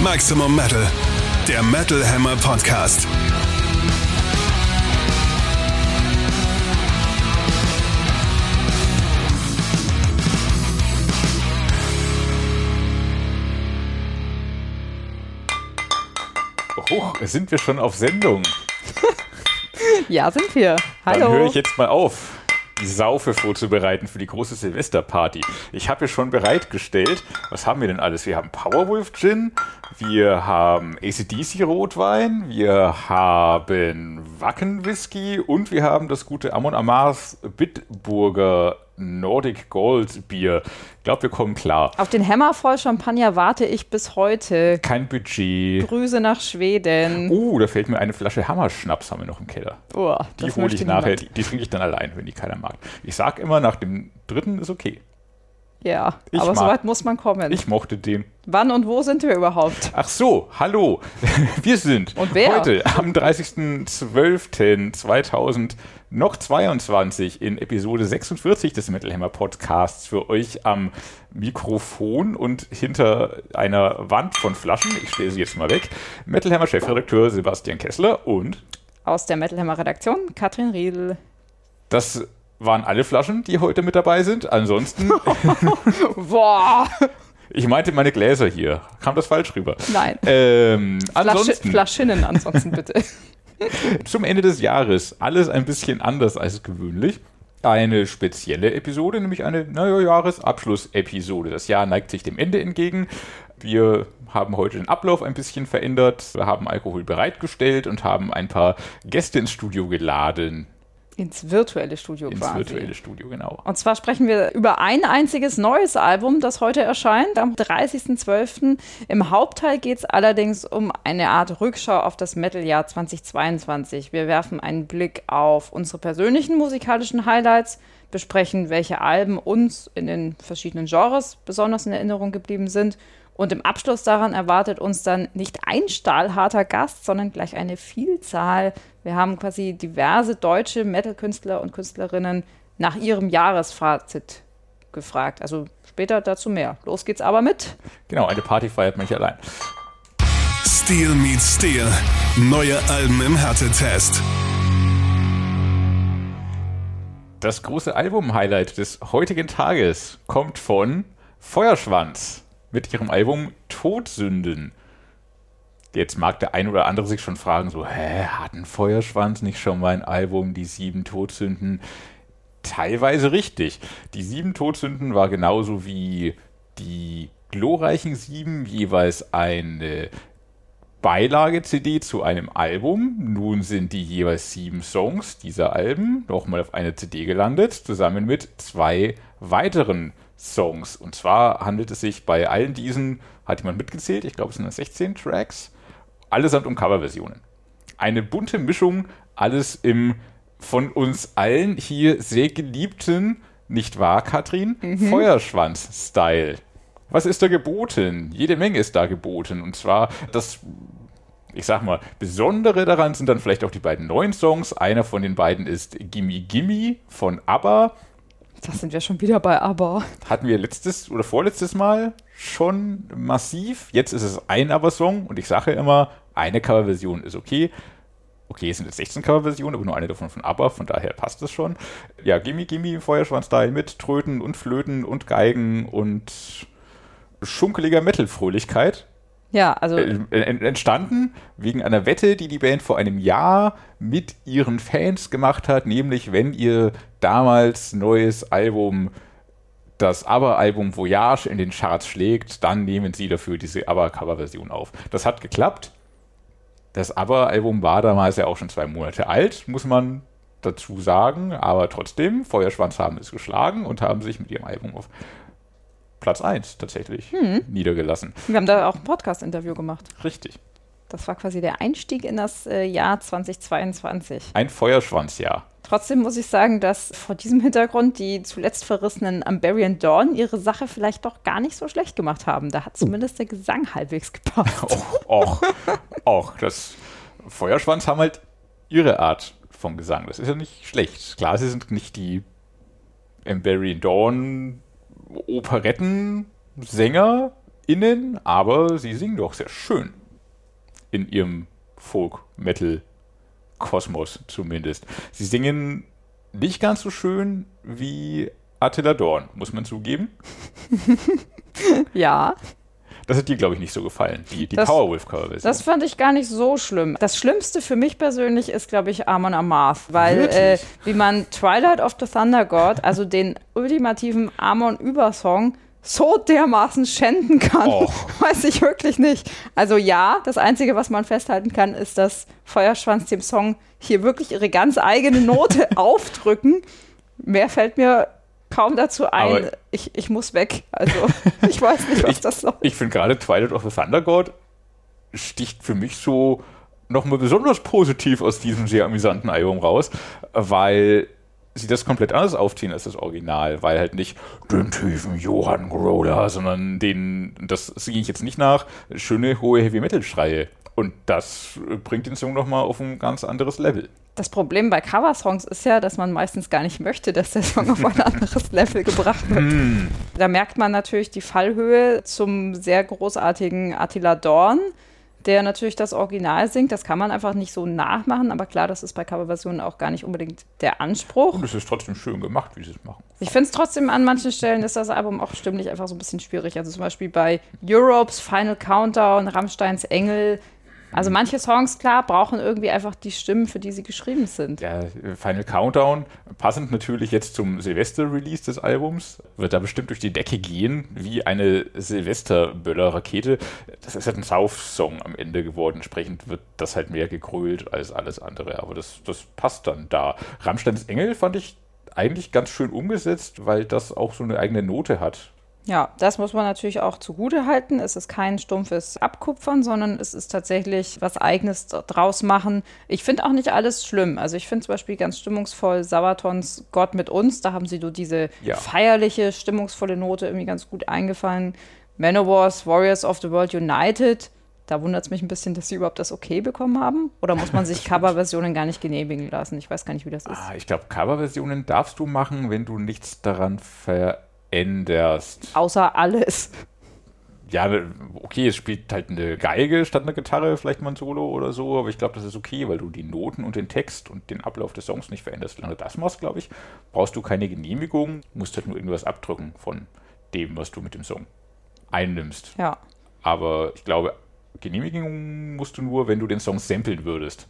Maximum Metal, der Metal Hammer Podcast. Oh, sind wir schon auf Sendung? Ja, sind wir. Dann Hallo. höre ich jetzt mal auf, die Saufe vorzubereiten für die große Silvesterparty. Ich habe hier schon bereitgestellt. Was haben wir denn alles? Wir haben Powerwolf Gin, wir haben ACDC Rotwein, wir haben Wacken Whisky und wir haben das gute Amon Amarth Bitburger Nordic Gold Bier. Ich glaube, wir kommen klar. Auf den Hammer voll Champagner warte ich bis heute. Kein Budget. Grüße nach Schweden. Uh, da fällt mir eine Flasche Hammerschnaps haben wir noch im Keller. Oh, Die hole ich nachher, niemand. die, die trinke ich dann allein, wenn die keiner mag. Ich sag immer, nach dem dritten ist okay. Ja, Ich aber mag- so weit muss man kommen. Ich mochte den. Wann und wo sind wir überhaupt? Ach so, hallo. Wir sind Und wer? heute am 30.12.2022 in Episode 46 des Metal Hammer Podcasts für euch am Mikrofon und hinter einer Wand von Flaschen, ich stelle sie jetzt mal weg, Metal Hammer Chefredakteur Sebastian Kessler und Aus der Metal Hammer Redaktion, Katrin Riedl. das waren alle Flaschen, die heute mit dabei sind. Ansonsten, Boah! ich meinte meine Gläser hier. Kam das falsch rüber? Nein. Ähm, Flasche, ansonsten, Flaschinnen ansonsten bitte. zum Ende des Jahres alles ein bisschen anders als gewöhnlich. Eine spezielle Episode, nämlich eine naja, Jahresabschlussepisode. Das Jahr neigt sich dem Ende entgegen. Wir haben heute den Ablauf ein bisschen verändert. Wir haben Alkohol bereitgestellt und haben ein paar Gäste ins Studio geladen. Ins virtuelle Studio Ins quasi. virtuelle Studio, genau. Und zwar sprechen wir über ein einziges neues Album, das heute erscheint, am 30.12. Im Hauptteil geht es allerdings um eine Art Rückschau auf das Metal-Jahr 2022. Wir werfen einen Blick auf unsere persönlichen musikalischen Highlights, besprechen, welche Alben uns in den verschiedenen Genres besonders in Erinnerung geblieben sind. Und im Abschluss daran erwartet uns dann nicht ein stahlharter Gast, sondern gleich eine Vielzahl. Wir haben quasi diverse deutsche Metal-Künstler und Künstlerinnen nach ihrem Jahresfazit gefragt. Also später dazu mehr. Los geht's aber mit. Genau, eine Party feiert man nicht allein. Steel meets Steel. Neue Alben im Härtetest. Das große Album-Highlight des heutigen Tages kommt von Feuerschwanz mit ihrem Album Todsünden. Jetzt mag der ein oder andere sich schon fragen, so, hä, hatten Feuerschwanz nicht schon mal ein Album, die sieben Todsünden? Teilweise richtig. Die sieben Todsünden war genauso wie die glorreichen sieben jeweils eine Beilage-CD zu einem Album. Nun sind die jeweils sieben Songs dieser Alben nochmal auf eine CD gelandet, zusammen mit zwei weiteren Songs. Und zwar handelt es sich bei allen diesen, hat jemand mitgezählt, ich glaube es sind 16 Tracks, allesamt um Coverversionen. Eine bunte Mischung, alles im von uns allen hier sehr geliebten, nicht wahr, Katrin? Feuerschwanz-Style. Was ist da geboten? Jede Menge ist da geboten. Und zwar das, ich sag mal, Besondere daran sind dann vielleicht auch die beiden neuen Songs. Einer von den beiden ist Gimme Gimme von ABBA. Das sind wir schon wieder bei Aber. Hatten wir letztes oder vorletztes Mal schon massiv. Jetzt ist es ein ABBA-Song und ich sage immer, eine Coverversion ist okay. Okay, es sind jetzt 16 Coverversionen, aber nur eine davon von ABBA, von daher passt es schon. Ja, Gimme Gimme Feuerschwanz-Style mit Tröten und Flöten und Geigen und schunkeliger Metal-Fröhlichkeit. Ja, also Äh, ent- entstanden wegen einer Wette, die die Band vor einem Jahr mit ihren Fans gemacht hat, nämlich wenn ihr damals neues Album, das ABBA-Album Voyage in den Charts schlägt, dann nehmen sie dafür diese ABBA-Cover-Version auf. Das hat geklappt. Das ABBA-Album war damals ja auch schon zwei Monate alt, muss man dazu sagen, aber trotzdem, Feuerschwanz haben es geschlagen und haben sich mit ihrem Album auf Platz 1 tatsächlich niedergelassen. wir haben da auch ein Podcast-Interview gemacht. Richtig. Das war quasi der Einstieg in das äh, Jahr 2022. Ein Feuerschwanzjahr. Trotzdem muss ich sagen, dass vor diesem Hintergrund die zuletzt verrissenen Amberian Dawn ihre Sache vielleicht doch gar nicht so schlecht gemacht haben. Da hat zumindest der Gesang halbwegs gepasst. Och, och, och. Das Feuerschwanz haben halt ihre Art vom Gesang. Das ist ja nicht schlecht. Klar, sie sind nicht die Barry Dawn OperettenSängerInnen, aber sie singen doch sehr schön. In ihrem Folk-Metal-Kosmos zumindest. Sie singen nicht ganz so schön wie Attila Dorn, muss man zugeben. Ja, Das hat dir, glaube ich, nicht so gefallen, die, die Das- Powerwolf-Coverversion. das fand ich gar nicht so schlimm. Das Schlimmste für mich persönlich ist, glaube ich, Amon Amarth, weil äh, wie man Twilight of the Thunder God, also den ultimativen Amon-Übersong, so dermaßen schänden kann, Och. weiß ich wirklich nicht. Also ja, das Einzige, was man festhalten kann, ist, dass Feuerschwanz dem Song hier wirklich ihre ganz eigene Note aufdrücken. Mehr fällt mir kaum dazu ein. Ich, ich muss weg. Also ich weiß nicht, was Ich- das soll. Ich finde gerade Twilight of the Thunder God sticht für mich so nochmal besonders positiv aus diesem sehr amüsanten Album raus, weil sie das komplett anders aufziehen als das Original, weil halt nicht den tiefen Johann Groder, sondern den, das singe ich jetzt nicht nach, schöne hohe Heavy Metal Schreie. Und das bringt den Song nochmal auf ein ganz anderes Level. Das Problem bei Coversongs ist ja, dass man meistens gar nicht möchte, dass der Song auf ein anderes Level gebracht wird. Da merkt man natürlich die Fallhöhe zum sehr großartigen Attila Dorn, der natürlich das Original singt. Das kann man einfach nicht so nachmachen, aber klar, das ist bei Coverversionen auch gar nicht unbedingt der Anspruch. Und es ist trotzdem schön gemacht, wie sie es machen. Ich finde es trotzdem an manchen Stellen ist das Album auch stimmlich einfach so ein bisschen schwierig. Also zum Beispiel bei Europes Final Countdown, Rammsteins Engel. Also manche Songs, klar, brauchen irgendwie einfach die Stimmen, für die sie geschrieben sind. Ja, Final Countdown, passend natürlich jetzt zum Silvester-Release des Albums, wird da bestimmt durch die Decke gehen, wie eine Silvester-Böller-Rakete. Das ist halt ein Sauf-Song am Ende geworden. Entsprechend wird das halt mehr gegrölt als alles andere. Aber das, das passt dann da. Rammsteins Engel fand ich eigentlich ganz schön umgesetzt, weil das auch so eine eigene Note hat. Ja, das muss man natürlich auch zugute halten. Es ist kein stumpfes Abkupfern, sondern es ist tatsächlich was Eigenes draus machen. Ich finde auch nicht alles schlimm. Also ich finde zum Beispiel ganz stimmungsvoll Sabatons Gott mit uns. Da haben sie so diese Ja. feierliche, stimmungsvolle Note irgendwie ganz gut eingefallen. Manowars, Warriors of the World United. Da wundert es mich ein bisschen, dass sie überhaupt das okay bekommen haben. Oder muss man sich Coverversionen gar nicht genehmigen lassen? Ich weiß gar nicht, wie das ist. Ah, ich glaube, Coverversionen darfst du machen, wenn du nichts daran veränderst. Außer alles. ja, okay, es spielt halt eine Geige statt einer Gitarre, vielleicht mal ein Solo oder so, aber ich glaube, das ist okay, weil du die Noten und den Text und den Ablauf des Songs nicht veränderst. Solange du das machst, glaube ich, brauchst du keine Genehmigung, musst halt nur irgendwas abdrücken von dem, was du mit dem Song einnimmst. Ja. Aber ich glaube, Genehmigung musst du nur, wenn du den Song samplen würdest,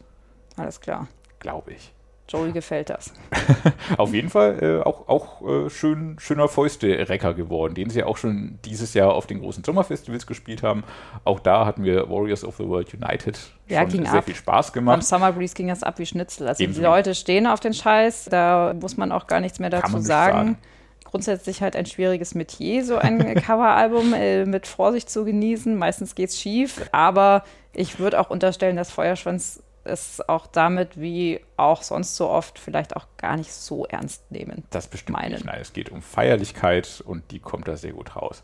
Alles klar. glaube ich. Joey gefällt das. Auf jeden Fall äh, auch, auch äh, schön, schöner Fäuste-Recker geworden, den sie auch schon dieses Jahr auf den großen Sommerfestivals gespielt haben. Auch da hatten wir Warriors of the World United Ja, schon sehr ab. viel Spaß gemacht. Summer Breeze ging das ab wie Schnitzel. Also Ebenso. die Leute stehen auf den Scheiß, da muss man auch gar nichts mehr dazu sagen. sagen. Grundsätzlich halt ein schwieriges Metier, so ein Coveralbum äh, mit Vorsicht zu genießen. Meistens geht's schief, aber ich würde auch unterstellen, dass Feuerschwanz es auch damit, wie auch sonst so oft, vielleicht auch gar nicht so ernst nehmen. Das bestimmt meinen. nicht. Nein, es geht um Feierlichkeit und die kommt da sehr gut raus.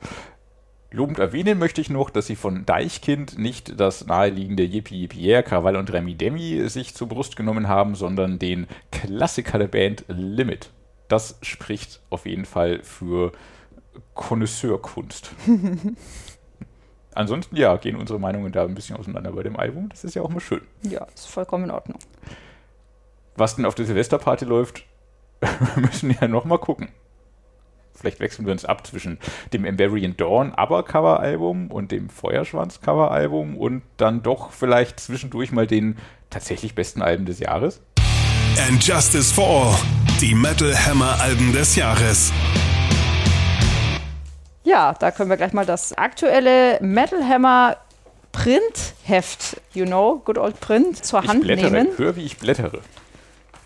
Lobend erwähnen möchte ich noch, dass sie von Deichkind nicht das naheliegende Yippie Yippie Krawall und Remi Demi sich zur Brust genommen haben, sondern den Klassiker der Band Limit. Das spricht auf jeden Fall für Connoisseurkunst. Ansonsten, ja, gehen unsere Meinungen da ein bisschen auseinander bei dem Album. Das ist ja auch mal schön. Ja, ist vollkommen in Ordnung. Was denn auf der Silvesterparty läuft, wir müssen ja noch mal gucken. Vielleicht wechseln wir uns ab zwischen dem Embarian Dawn Aber Coveralbum und dem Feuerschwanz Coveralbum und dann doch vielleicht zwischendurch mal den tatsächlich besten Alben des Jahres. And Justice for All. Die Metal Hammer Alben des Jahres. Ja, da können wir gleich mal das aktuelle Metal Hammer Printheft, you know, good old Print, zur Ich Hand blättere, nehmen. hör wie ich blättere.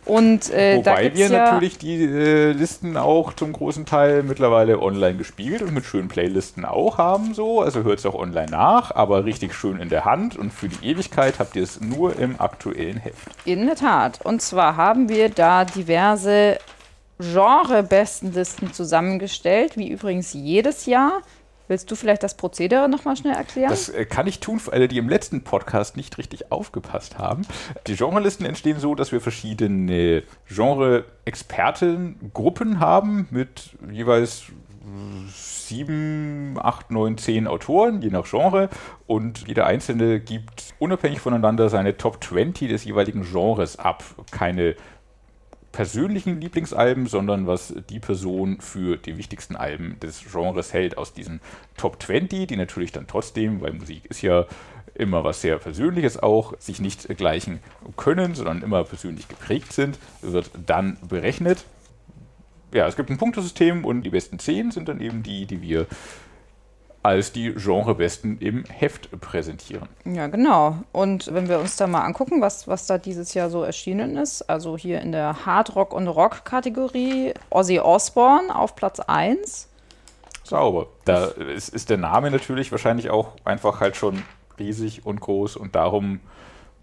Und äh, Wobei wir ja, natürlich die äh, Listen auch zum großen Teil mittlerweile online gespielt und mit schönen Playlisten auch haben so. Also hört es auch online nach, aber richtig schön in der Hand und für die Ewigkeit habt ihr es nur im aktuellen Heft. In der Tat. Und zwar haben wir da diverse Genre-Bestenlisten zusammengestellt, wie übrigens jedes Jahr. Willst du vielleicht das Prozedere nochmal schnell erklären? Das äh, kann ich tun für alle, die im letzten Podcast nicht richtig aufgepasst haben. Die Genrelisten entstehen so, dass wir verschiedene Genre-Expertengruppen haben mit jeweils sieben, acht, neun, zehn Autoren, je nach Genre. Und jeder Einzelne gibt unabhängig voneinander seine Top 20 des jeweiligen Genres ab. Keine persönlichen Lieblingsalben, sondern was die Person für die wichtigsten Alben des Genres hält aus diesen Top 20, die natürlich dann trotzdem, weil Musik ist ja immer was sehr Persönliches auch, sich nicht gleichen können, sondern immer persönlich geprägt sind, wird dann berechnet. Ja, es gibt ein Punktesystem und die besten 10 sind dann eben die, die wir als die Genrebesten im Heft präsentieren. Ja, genau. Und wenn wir uns da mal angucken, was, was da dieses Jahr so erschienen ist, also hier in der Hard Rock und Rock Kategorie Ozzy Osbourne auf Platz 1. Sauber. Da ist, ist der Name natürlich wahrscheinlich auch einfach halt schon riesig und groß und darum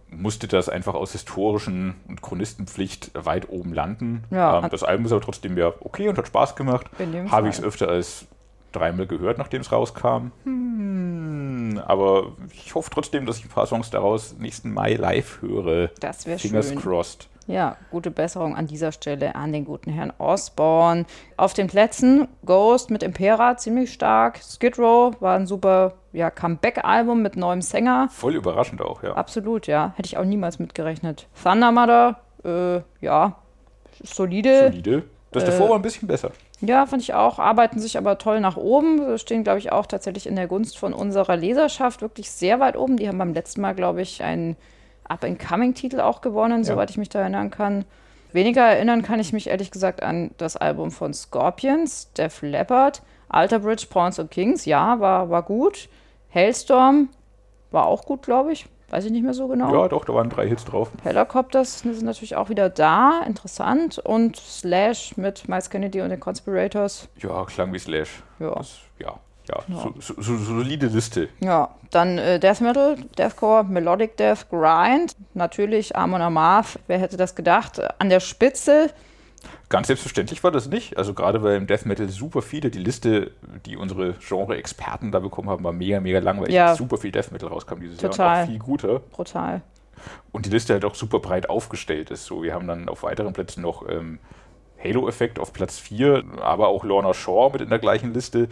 musste das einfach aus historischen und Chronistenpflicht weit oben landen. Ja. Ähm, das Album ist aber trotzdem ja okay und hat Spaß gemacht. In dem Habe ich es öfter als dreimal gehört, nachdem es rauskam. Hm, aber ich hoffe trotzdem, dass ich ein paar Songs daraus nächsten Mai live höre. Das wäre Fingers schön. crossed. Ja, gute Besserung an dieser Stelle an den guten Herrn Osborne. Auf den Plätzen Ghost mit Impera ziemlich stark. Skid Row war ein super ja, Comeback-Album mit neuem Sänger. Voll überraschend auch, ja. Absolut, ja. Hätte ich auch niemals mitgerechnet. Thunder Mother, äh, ja, solide. Solide. Das Äh, davor war ein bisschen besser. Ja, fand ich auch. Arbeiten sich aber toll nach oben. Stehen, glaube ich, auch tatsächlich in der Gunst von unserer Leserschaft wirklich sehr weit oben. Die haben beim letzten Mal, glaube ich, einen Up-and-Coming-Titel auch gewonnen, soweit ich mich da erinnern kann. Weniger erinnern kann ich mich ehrlich gesagt an das Album von Scorpions, Def Leppard, Alter Bridge, Pawns und Kings. Ja, war, war gut. Hailstorm war auch gut, glaube ich. Weiß ich nicht mehr so genau. Ja, doch, da waren drei Hits drauf. Helicopters sind natürlich auch wieder da, interessant. Und Slash mit Miles Kennedy und den Conspirators. Ja, klang wie Slash. Ja. Das, ja, ja, So, so, so, solide Liste. Ja, dann äh, Death Metal, Deathcore, Melodic Death, Grind. Natürlich Amon Amarth, wer hätte das gedacht? An der Spitze. Ganz selbstverständlich war das nicht. Also gerade weil im Death Metal super viele, die Liste, die unsere Genre-Experten da bekommen haben, war mega, mega lang, weil Ja. super viel Death Metal rauskam dieses Jahr Total. und auch viel guter. Brutal. Und die Liste halt auch super breit aufgestellt ist. So, wir haben dann auf weiteren Plätzen noch ähm, Halo-Effekt auf Platz 4, aber auch Lorna Shaw mit in der gleichen Liste.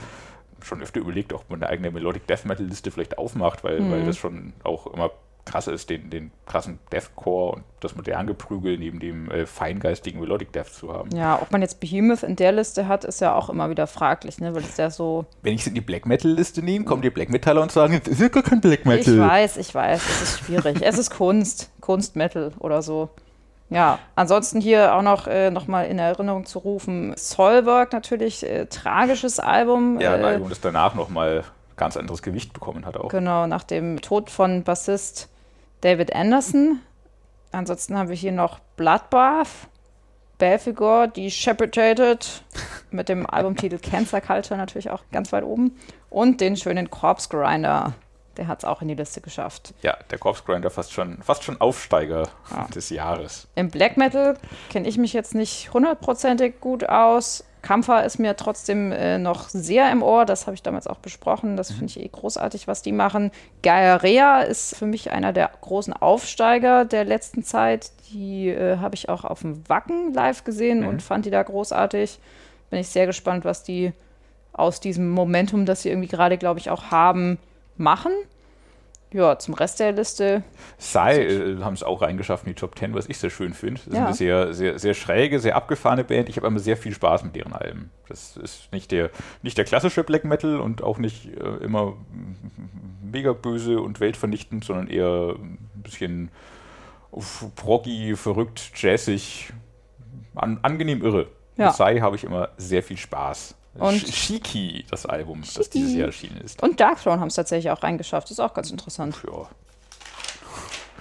Schon öfter überlegt, ob man eine eigene Melodic Death Metal-Liste vielleicht aufmacht, weil, Mhm. weil das schon auch immer krass ist, den, den krassen Deathcore und das moderne Geprügel neben dem äh, feingeistigen Melodic Death zu haben. Ja, ob man jetzt Behemoth in der Liste hat, ist ja auch immer wieder fraglich, ne? weil es ja so. Wenn ich es in die Black Metal-Liste nehme, kommen die Black Metaller und sagen, das ist ja gar kein Black Metal. Ich weiß, ich weiß, es ist schwierig. es ist Kunst, Kunstmetal oder so. Ja, ansonsten hier auch noch, äh, noch mal in Erinnerung zu rufen, Soilwork natürlich, äh, tragisches Album. Ja, ein äh, Album, das danach nochmal ganz anderes Gewicht bekommen hat auch. Genau, nach dem Tod von Bassist David Anderson. Ansonsten haben wir hier noch Bloodbath, Belfigor, die Shepherdated mit dem Albumtitel Cancer Culture natürlich auch ganz weit oben. Und den schönen Corpse Grinder, der hat es auch in die Liste geschafft. Ja, der Corpse Grinder fast schon, fast schon Aufsteiger Ja. des Jahres. Im Black Metal kenne ich mich jetzt nicht hundertprozentig gut aus. Kampfer ist mir trotzdem äh, noch sehr im Ohr. Das habe ich damals auch besprochen. Das finde ich eh großartig, was die machen. Gaia ist für mich einer der großen Aufsteiger der letzten Zeit. Die äh, habe ich auch auf dem Wacken live gesehen und fand die da großartig. Bin ich sehr gespannt, was die aus diesem Momentum, das sie irgendwie gerade, glaube ich, auch haben, machen. Ja, zum Rest der Liste Sai äh, haben es auch reingeschafft in die Top 10, was ich sehr schön finde. Das ist Ja. eine sehr, sehr, sehr schräge, sehr abgefahrene Band. Ich habe immer sehr viel Spaß mit deren Alben. Das ist nicht der, nicht der klassische Black Metal und auch nicht äh, immer mm, mega böse und weltvernichtend, sondern eher ein bisschen proggy, verrückt, jazzig, an, angenehm irre. Ja. Mit Sai habe ich immer sehr viel Spaß. Und- Sh- Shiki, das Album, das dieses Jahr erschienen ist. und Darkthrone haben es tatsächlich auch reingeschafft. Ist auch ganz interessant. Ja,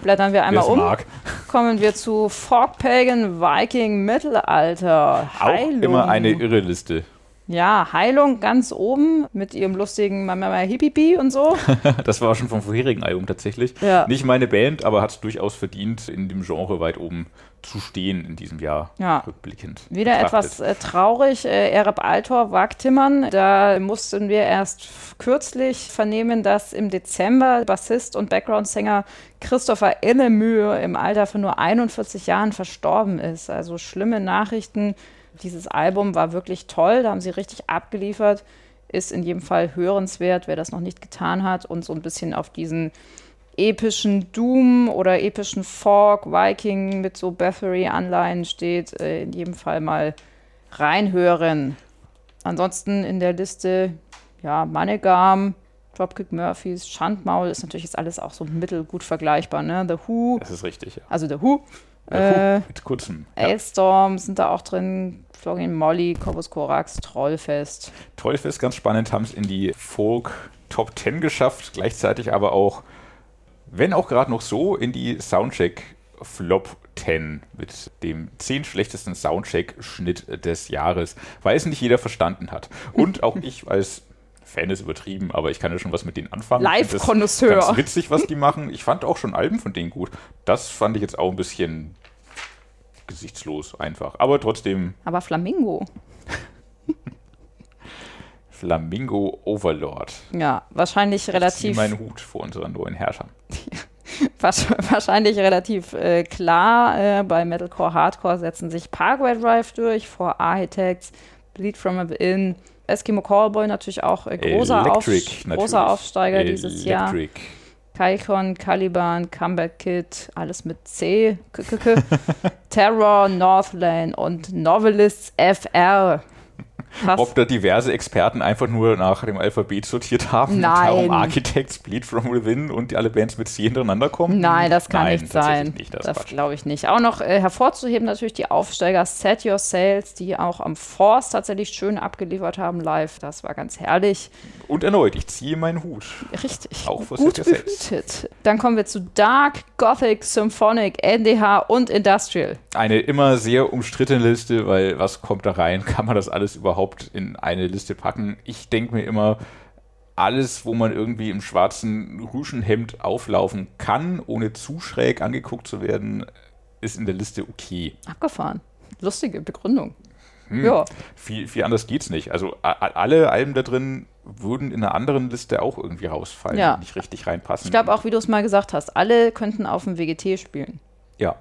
Blättern wir einmal um. mag. Kommen wir zu Folk Pagan Viking Mittelalter. Auch Heilung. immer eine irre Liste. Ja, Heilung ganz oben mit ihrem lustigen Mama Hippipi und so. das war schon vom vorherigen Album tatsächlich. Ja. Nicht meine Band, aber hat es durchaus verdient, in dem Genre weit oben zu stehen in diesem Jahr. Ja. Rückblickend. Wieder betrachtet. etwas äh, traurig. Äh, Ereb Altor, Wagtimmern. Da mussten wir erst kürzlich vernehmen, dass im Dezember Bassist und Background-Sänger Christopher Illemühe im Alter von nur 41 Jahren verstorben ist. Also schlimme Nachrichten. Dieses Album war wirklich toll. Da haben sie richtig abgeliefert. Ist in jedem Fall hörenswert, wer das noch nicht getan hat und so ein bisschen auf diesen epischen Doom oder epischen Folk, Viking mit so Bathory-Anleihen steht, äh, in jedem Fall mal reinhören. Ansonsten in der Liste, ja, Mannegarm, Dropkick Murphys, Schandmaul ist natürlich jetzt alles auch so mittelgut vergleichbar, ne? The Who, Das ist richtig, ja. also The Who, Äh, mit kurzem. Ja. Ailstorm sind da auch drin, Flogging Molly, Corpus Corax, Trollfest. Teufels, ganz spannend, haben es in die Folk Top 10 geschafft, gleichzeitig aber auch, wenn auch gerade noch so, in die Soundcheck Flop 10 mit dem 10 schlechtesten Soundcheck-Schnitt des Jahres, weil es nicht jeder verstanden hat. Und auch ich als Fan ist übertrieben, aber ich kann ja schon was mit denen anfangen. Live-Konnoisseur. Ganz witzig, was die machen. Ich fand auch schon Alben von denen gut. Das fand ich jetzt auch ein bisschen gesichtslos einfach. Aber trotzdem Aber Flamingo, Flamingo Overlord. ja, wahrscheinlich Ich ziehe relativ meinen Hut vor unseren neuen Herrschern. Wahrsch- Wahrscheinlich relativ äh, klar. Äh, bei Metalcore Hardcore setzen sich Parkway Drive durch, vor Architects, Bleed from Within, Eskimo Callboy natürlich auch äh, großer, Electric natürlich. großer Aufsteiger dieses Jahr. Kaikon, Caliban, Comeback Kid, alles mit C. K -k -k. Terror, Northlane und Novelists FR. Krass. Ob da diverse Experten einfach nur nach dem Alphabet sortiert haben und Nein. darum Architects, Bleed from Within und die alle Bands mit C hintereinander kommen? Nein, das kann Nein, nicht sein. Nicht, das das glaube ich nicht. Auch noch äh, hervorzuheben natürlich die Aufsteiger Set Your Sales, die auch am Force tatsächlich schön abgeliefert haben live. Das war ganz herrlich. Und erneut, ich ziehe meinen Hut. Richtig. Auch für gut Set Your Sales. Dann kommen wir zu Dark, Gothic, Symphonic, NDH und Industrial. Eine immer sehr umstrittene Liste, weil was kommt da rein? Kann man das alles überhaupt in eine Liste packen? Ich denke mir immer, alles, wo man irgendwie im schwarzen Rüschenhemd auflaufen kann, ohne zu schräg angeguckt zu werden, ist in der Liste okay. Abgefahren. Lustige Begründung. Hm. Ja. Viel, viel anders geht's nicht. Also alle Alben da drin würden in einer anderen Liste auch irgendwie rausfallen, Ja. nicht richtig reinpassen. Ich glaube auch, wie du es mal gesagt hast, alle könnten auf dem WGT spielen. Ja,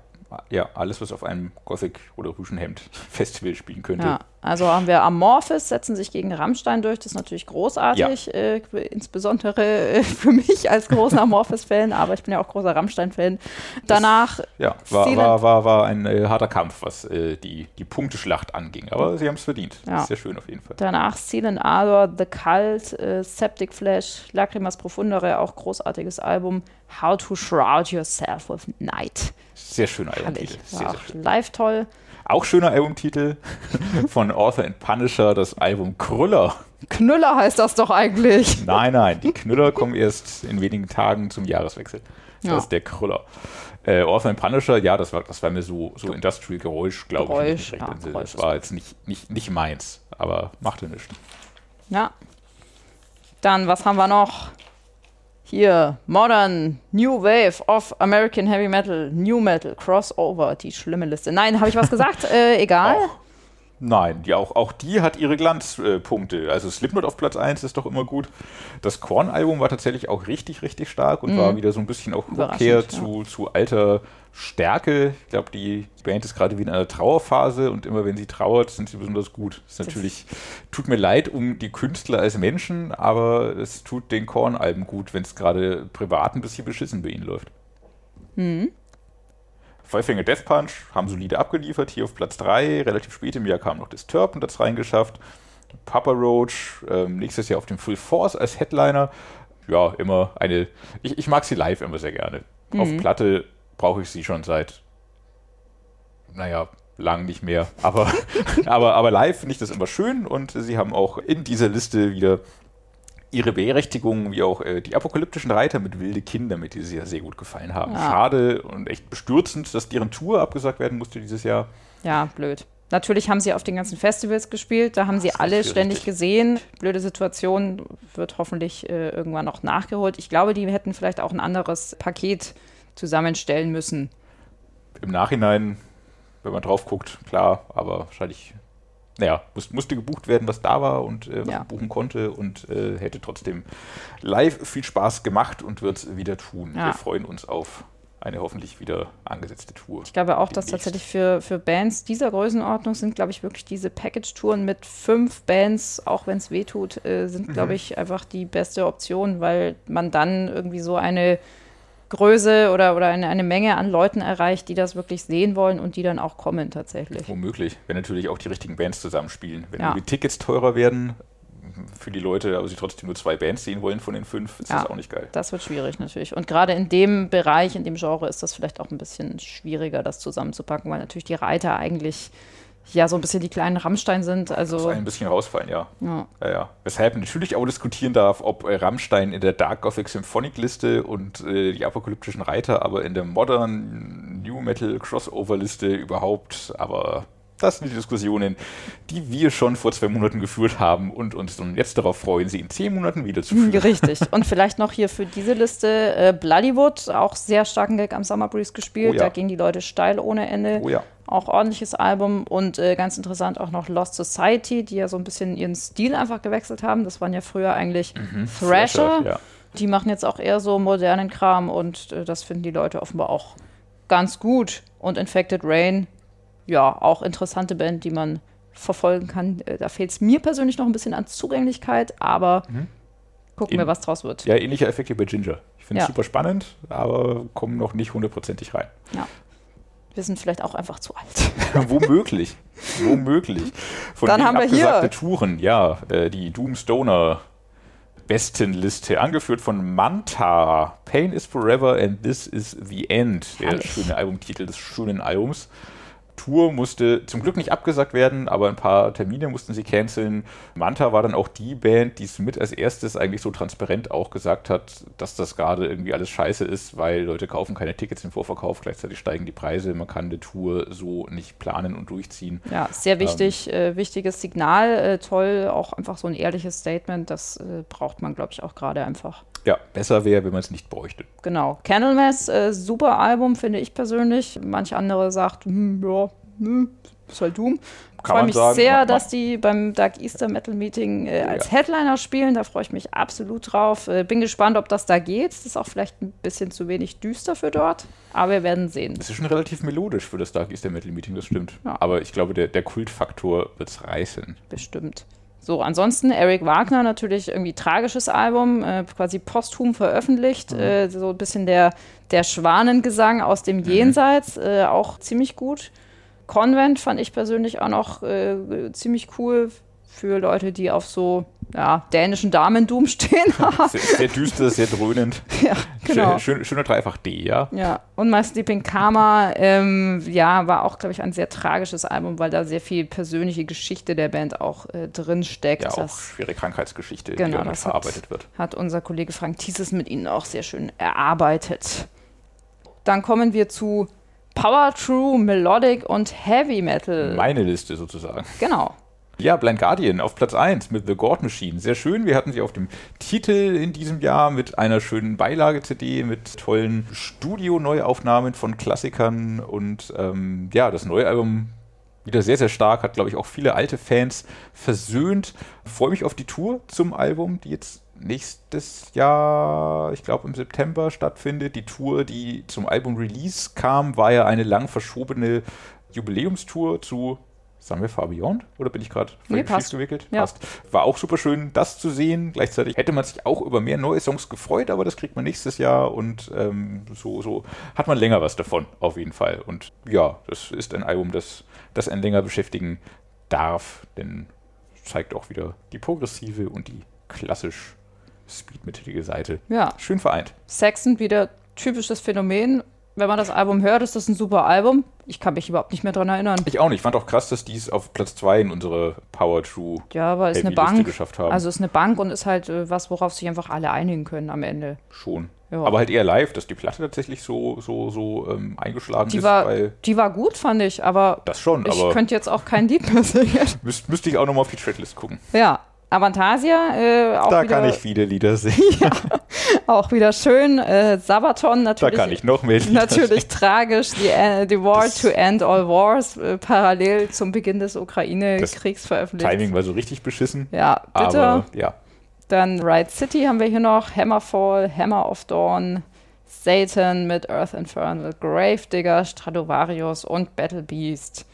ja, alles, was auf einem Gothic- oder Rüschenhemd-Festival spielen könnte. Ja, also haben wir Amorphis, setzen sich gegen Rammstein durch. Das ist natürlich großartig, äh, insbesondere äh, für mich als großer Amorphis-Fan, aber ich bin ja auch großer Rammstein-Fan. Danach Ja, war, war, war, war ein äh, harter Kampf, was äh, die, die Punkteschlacht anging. Aber sie haben es verdient. Ja. Sehr schön auf jeden Fall. Danach Seal and Ardor, The Cult, äh, Septic Flash, Lacrimas Profundere, auch großartiges Album. How to Shroud Yourself with Night. Sehr schöner. Albumtitel. Sehr, sehr auch schön. live toll. Auch schöner Albumtitel von Author and Punisher, das Album Krüller. Knüller heißt das doch eigentlich. Nein, nein, die Knüller kommen erst in wenigen Tagen zum Jahreswechsel. Das Ja. ist der Krüller. Äh, Author and Punisher, ja, das war, das war mir so, so Industrial-Geräusch, glaube ich. wenn ich Geräusch, recht ja. Geräusch Das war jetzt nicht, nicht, nicht meins, aber machte nichts. Ja. Dann, was haben wir noch? Hier, Modern, New Wave of American Heavy Metal, New Metal, Crossover, die schlimme Liste. Nein, habe ich was gesagt? äh, egal. Auch. Nein, die auch, auch die hat ihre Glanzpunkte. Also Slipknot auf Platz 1 ist doch immer gut. Das Korn-Album war tatsächlich auch richtig, richtig stark und war wieder so ein bisschen auch Mhm. Rückkehr ja. zu, zu alter Stärke. Ich glaube, die Band ist gerade wieder in einer Trauerphase und immer wenn sie trauert, sind sie besonders gut. Das ist natürlich, tut mir leid um die Künstler als Menschen, aber es tut den Korn-Alben gut, wenn es gerade privat ein bisschen beschissen bei ihnen läuft. Mhm. Five Finger Death Punch haben solide abgeliefert, hier auf Platz 3. Relativ spät im Jahr kam noch Disturb und das reingeschafft. Papa Roach, ähm, nächstes Jahr auf dem Full Force als Headliner. Ja, immer eine. Ich, ich mag sie live immer sehr gerne. Auf Platte brauche ich sie schon seit, naja, lang nicht mehr. Aber, aber, aber live finde ich das immer schön und sie haben auch in dieser Liste wieder ihre Berechtigung, wie auch äh, die apokalyptischen Reiter mit wilde Kinder, mit die sehr, sehr gut gefallen haben. Ja. Schade und echt bestürzend, dass deren Tour abgesagt werden musste dieses Jahr. Ja, blöd. Natürlich haben sie auf den ganzen Festivals gespielt, da haben sie ist alle richtig. ständig gesehen. Blöde Situation wird hoffentlich äh, irgendwann noch nachgeholt. Ich glaube, die hätten vielleicht auch ein anderes Paket zusammenstellen müssen. Im Nachhinein, wenn man drauf guckt, klar, aber wahrscheinlich, naja, muss, musste gebucht werden, was da war und äh, was Ja. man buchen konnte und äh, hätte trotzdem live viel Spaß gemacht und wird es wieder tun. Ja. Wir freuen uns auf eine hoffentlich wieder angesetzte Tour. Ich glaube auch, dass tatsächlich für, für Bands dieser Größenordnung sind, glaube ich, wirklich diese Package-Touren mit fünf Bands, auch wenn es weh tut, äh, sind, Mhm. glaube ich, einfach die beste Option, weil man dann irgendwie so eine Größe oder, oder eine, eine Menge an Leuten erreicht, die das wirklich sehen wollen und die dann auch kommen tatsächlich. Womöglich, wenn natürlich auch die richtigen Bands zusammenspielen. Wenn Ja. die Tickets teurer werden für die Leute, aber sie trotzdem nur zwei Bands sehen wollen von den fünf, ist Ja. das auch nicht geil. Das wird schwierig natürlich. Und gerade in dem Bereich, in dem Genre ist das vielleicht auch ein bisschen schwieriger, das zusammenzupacken, weil natürlich die Reiter eigentlich ja so ein bisschen die kleinen Rammstein sind. Also ein bisschen rausfallen, ja. ja. Ja, ja. Weshalb man natürlich auch diskutieren darf, ob äh, Rammstein in der Dark Gothic Symphonic Liste und äh, die apokalyptischen Reiter aber in der Modern New Metal Crossover Liste überhaupt, aber das sind die Diskussionen, die wir schon vor zwei Monaten geführt haben und uns dann jetzt darauf freuen, sie in zehn Monaten wieder zu führen. Richtig. Und vielleicht noch hier für diese Liste äh, Bloodywood, auch sehr starken Gag am Summer Breeze gespielt. Oh ja. Da gingen die Leute steil ohne Ende. Oh ja. Auch ordentliches Album und äh, ganz interessant auch noch Lost Society, die ja so ein bisschen ihren Stil einfach gewechselt haben. Das waren ja früher eigentlich Thrasher. Mhm. Ja. Die machen jetzt auch eher so modernen Kram und äh, das finden die Leute offenbar auch ganz gut. Und Infected Rain, ja, auch interessante Band, die man verfolgen kann. Äh, da fehlt es mir persönlich noch ein bisschen an Zugänglichkeit, aber gucken wir, was draus wird. ja, ähnlicher Effekt wie bei Ginger. Ich finde es Ja. super spannend, aber kommen noch nicht hundertprozentig rein. Wir sind vielleicht auch einfach zu alt. Womöglich. Womöglich. Von Dann haben wir hier- Touren, ja, äh, die Doomstoner Bestenliste, angeführt von Manta. Pain is Forever and This is the End. Der Herrlich. schöne Albumtitel des schönen Albums. Tour musste zum Glück nicht abgesagt werden, aber ein paar Termine mussten sie canceln. Manta war dann auch die Band, die es mit als erstes eigentlich so transparent auch gesagt hat, dass das gerade irgendwie alles scheiße ist, weil Leute kaufen keine Tickets im Vorverkauf, gleichzeitig steigen die Preise, man kann eine Tour so nicht planen und durchziehen. Ja, sehr wichtig, äh, wichtiges Signal. Äh, toll, auch einfach so ein ehrliches Statement. Das äh, braucht man, glaube ich, auch gerade einfach. Ja, besser wäre, wenn man es nicht bräuchte. Genau. Candlemass, äh, super Album, finde ich persönlich. Manch andere sagt, hm, ja, hm, ist halt Doom. Ich freue mich sagen, sehr, dass die beim Dark Easter Metal Meeting äh, als ja. Headliner spielen. Da freue ich mich absolut drauf. Äh, bin gespannt, ob das da geht. Das ist auch vielleicht ein bisschen zu wenig düster für dort, aber wir werden sehen. Es ist schon relativ melodisch für das Dark Easter Metal Meeting, das stimmt. Ja. Aber ich glaube, der, der Kultfaktor wird es reißen. Bestimmt. So, ansonsten Eric Wagner natürlich irgendwie tragisches Album, äh, quasi posthum veröffentlicht. Äh, so ein bisschen der, der Schwanengesang aus dem Jenseits, äh, auch ziemlich gut. Convent fand ich persönlich auch noch äh, ziemlich cool für Leute, die auf so ja, dänischen Damendoom stehen. Sehr, sehr düster, sehr dröhnend. ja, genau. Schön, schöner Dreifach D, ja. Ja, und My Sleeping Karma, ähm, ja, war auch, glaube ich, ein sehr tragisches Album, weil da sehr viel persönliche Geschichte der Band auch äh, drin steckt. Ja, auch das schwere Krankheitsgeschichte, Genau, die damit das hat- verarbeitet wird. hat unser Kollege Frank Thieses mit Ihnen auch sehr schön erarbeitet. Dann kommen wir zu Power True, Melodic und Heavy Metal. Meine Liste sozusagen. genau. Ja, Blind Guardian auf Platz 1 mit The God Machine. Sehr schön. Wir hatten sie auf dem Titel in diesem Jahr mit einer schönen Beilage-CD, mit tollen Studio-Neuaufnahmen von Klassikern und ähm, ja, das neue Album wieder sehr, sehr stark, hat, glaube ich, auch viele alte Fans versöhnt. Freue mich auf die Tour zum Album, die jetzt nächstes Jahr, ich glaube im September stattfindet. Die Tour, die zum Album-Release kam, war ja eine lang verschobene Jubiläumstour zu Sagen wir Far Beyond? Oder bin ich gerade Nee, schief gewickelt? Ja. Passt. War auch super schön, das zu sehen. Gleichzeitig hätte man sich auch über mehr neue Songs gefreut, aber das kriegt man nächstes Jahr und ähm, so, so hat man länger was davon, auf jeden Fall. Und ja, das ist ein Album, das, das einen länger beschäftigen darf, denn es zeigt auch wieder die progressive und die klassisch speedmetalige Seite. Ja, Schön vereint. Saxon wieder typisches Phänomen. Wenn man das Album hört, ist das ein super Album. Ich kann mich überhaupt nicht mehr dran erinnern. Ich auch nicht. Ich fand auch krass, dass die es auf Platz 2 in unsere Power True Ja, aber ist eine Bank. geschafft haben. Also ist eine Bank und ist halt äh, was, worauf sich einfach alle einigen können am Ende. schon. Ja. Aber halt eher live, dass die Platte tatsächlich so, so, so ähm, eingeschlagen Die ist. war, die war gut, fand ich, aber das schon, ich aber könnte jetzt auch kein Lied mehr singen. müsst, müsste ich auch nochmal auf die Tracklist gucken. Ja, Avantasia, äh, auch, da wieder, kann ich viele Lieder singen. auch wieder schön. Äh, Sabaton Da natürlich. kann ich noch mehr Lieder Natürlich tragisch, die, äh, die War Das- to End All Wars, äh, parallel zum Beginn des Ukraine-Kriegs veröffentlicht. Timing war so richtig beschissen. Ja, bitte. Aber ja, Dann Ride City haben wir hier noch, Hammerfall, Hammer of Dawn, Satan mit Earth Infernal, Gravedigger, Stratovarius und Battle Beast.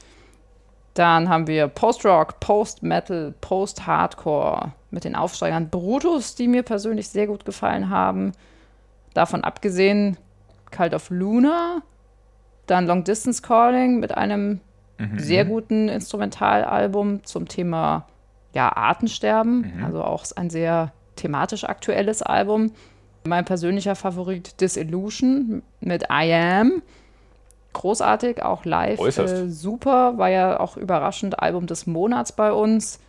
Dann haben wir Post-Rock, Post-Metal, Post-Hardcore mit den Aufsteigern Brutus, die mir persönlich sehr gut gefallen haben. Davon abgesehen Cult of Luna, dann Long Distance Calling mit einem sehr guten Instrumentalalbum zum Thema ja, Artensterben, also auch ein sehr thematisch aktuelles Album. Mein persönlicher Favorit Disillusion mit I Am. Großartig, auch live. Äußerst. Äh, super, war ja auch überraschend Album des Monats bei uns.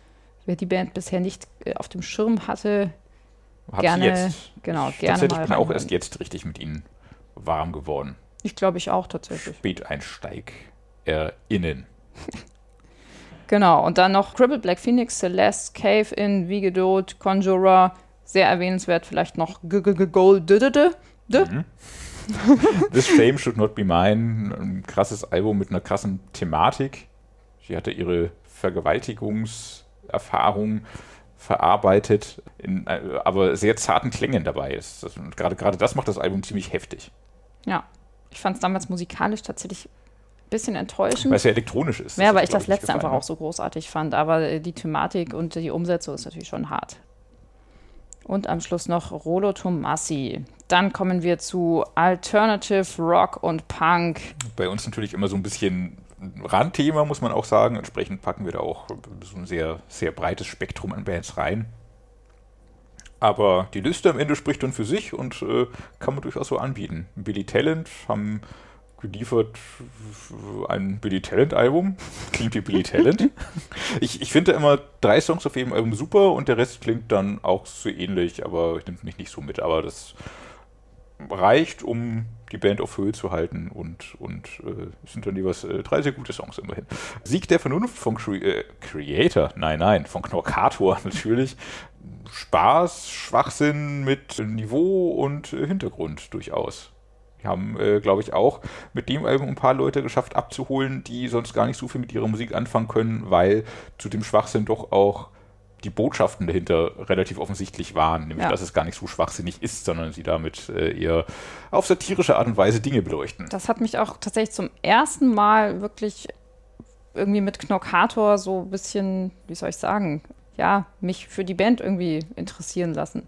Wer die Band bisher nicht äh, auf dem Schirm hatte, hab's Gerne, jetzt. genau, ich, gerne tatsächlich mal bin auch erst jetzt richtig mit ihnen warm geworden. ich glaube ich auch tatsächlich. Späteinsteig erinnern. Genau, und dann noch Crippled Black Phoenix, Celeste, Cave in, Vigedot, Conjurer, sehr erwähnenswert vielleicht noch Gold -D. This Fame Should Not Be Mine, ein krasses Album mit einer krassen Thematik. Sie hatte ihre Vergewaltigungserfahrung verarbeitet, in, äh, aber sehr zarten Klängen dabei. Das, und gerade, gerade das macht das Album ziemlich heftig, Ja, ich fand es damals musikalisch tatsächlich ein bisschen enttäuschend. weil es ja elektronisch ist. Ja, weil ich das letzte einfach auch so großartig fand. Aber äh, die Thematik und die Umsetzung ist natürlich schon hart. Und am Schluss noch Rolo Tomassi. Dann kommen wir zu Alternative Rock und Punk. Bei uns natürlich immer so ein bisschen Randthema, muss man auch sagen. Entsprechend packen wir da auch so ein sehr, sehr breites Spektrum an Bands rein. Aber die Liste am Ende spricht dann für sich und äh, kann man durchaus so anbieten. Billy Talent haben geliefert ein Billy Talent Album. Klingt wie Billy Talent. ich ich finde immer drei Songs auf jedem Album super und der Rest klingt dann auch so ähnlich, aber nimmt mich nicht so mit. Aber das reicht, um die Band auf Höhe zu halten und, und äh, sind dann jeweils äh, drei sehr gute Songs immerhin. Sieg der Vernunft von Cre äh, Creator, nein, nein, von Knorkator natürlich. Spaß, Schwachsinn mit Niveau und äh, Hintergrund durchaus. Die haben, äh, glaube ich, auch mit dem Album ein paar Leute geschafft abzuholen, die sonst gar nicht so viel mit ihrer Musik anfangen können, weil zu dem Schwachsinn doch auch die Botschaften dahinter relativ offensichtlich waren, nämlich Ja. dass es gar nicht so schwachsinnig ist, sondern sie damit äh, eher auf satirische Art und Weise Dinge beleuchten. Das hat mich auch tatsächlich zum ersten Mal wirklich irgendwie mit Knockator so ein bisschen, wie soll ich sagen, ja, mich für die Band irgendwie interessieren lassen.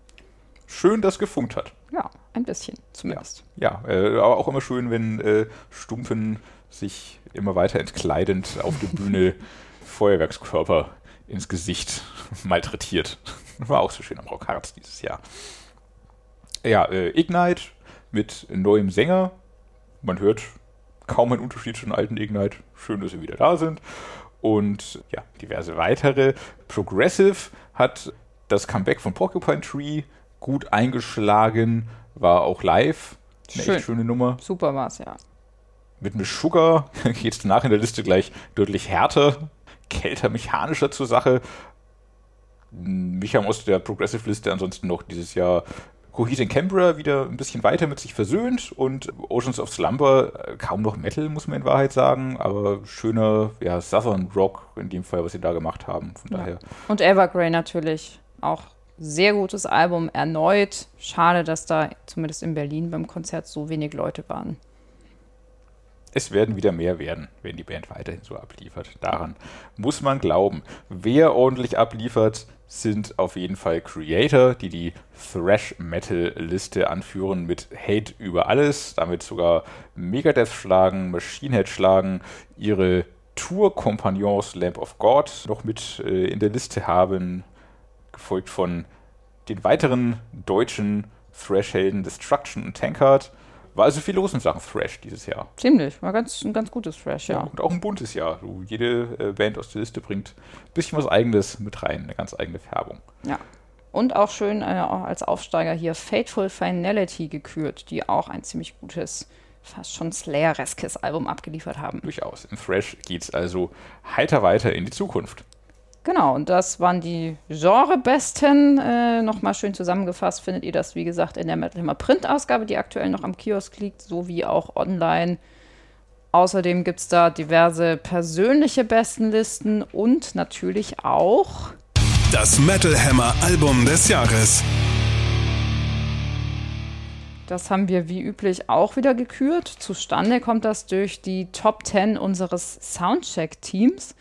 Schön, dass gefunkt hat. Ja, ein bisschen zumindest. Ja, äh, aber auch immer schön, wenn äh, Stumpfen sich immer weiter entkleidend auf der Bühne Feuerwerkskörper ins Gesicht malträtiert. War auch so schön am Rockharz dieses Jahr. Ja, äh, Ignite mit neuem Sänger. Man hört kaum einen Unterschied zu den alten Ignite. Schön, dass sie wieder da sind. Und ja, diverse weitere. Progressive hat das Comeback von Porcupine Tree gut eingeschlagen, war auch live. Eine Schön. echt schöne Nummer. Super war's, ja. Mit Miss Sugar geht es danach in der Liste gleich deutlich härter, kälter, mechanischer zur Sache. Mich haben aus der Progressive-Liste ansonsten noch dieses Jahr Cohese in Canberra wieder ein bisschen weiter mit sich versöhnt und Oceans of Slumber, äh, kaum noch Metal, muss man in Wahrheit sagen, aber schöner ja, Southern Rock in dem Fall, was sie da gemacht haben. Von daher Und Evergrey natürlich auch sehr gutes Album erneut. Schade, dass da zumindest in Berlin beim Konzert so wenig Leute waren. es werden wieder mehr werden, wenn die Band weiterhin so abliefert. Daran muss man glauben. Wer ordentlich abliefert, sind auf jeden Fall Creator, die die Thrash-Metal-Liste anführen mit Hate über alles, damit sogar Megadeth schlagen, Machine Head schlagen, ihre Tour-Kompagnons Lamp of God noch mit äh, in der Liste haben, gefolgt von den weiteren deutschen Thrash-Helden Destruction und Tankard. War also viel los in Sachen Thrash dieses Jahr. Ziemlich, war ganz, ein ganz gutes Thrash, ja. Und auch ein buntes Jahr. So, jede äh, Band aus der Liste bringt ein bisschen was Eigenes mit rein, eine ganz eigene Färbung. Ja. Und auch schön äh, auch als Aufsteiger hier Fateful Finality gekürt, die auch ein ziemlich gutes, fast schon Slayer-reskes Album abgeliefert haben. Durchaus. In Thrash geht's also heiter weiter in die Zukunft. Genau, und das waren die Genre-Besten. Äh, Nochmal schön zusammengefasst findet ihr das, wie gesagt, in der Metal Hammer Print-Ausgabe, die aktuell noch am Kiosk liegt, sowie auch online. Außerdem gibt es da diverse persönliche Bestenlisten und natürlich auch Das Metal Hammer Album des Jahres. Das haben wir wie üblich auch wieder gekürt. Zustande kommt das durch die Top 10 unseres Soundcheck-Teams.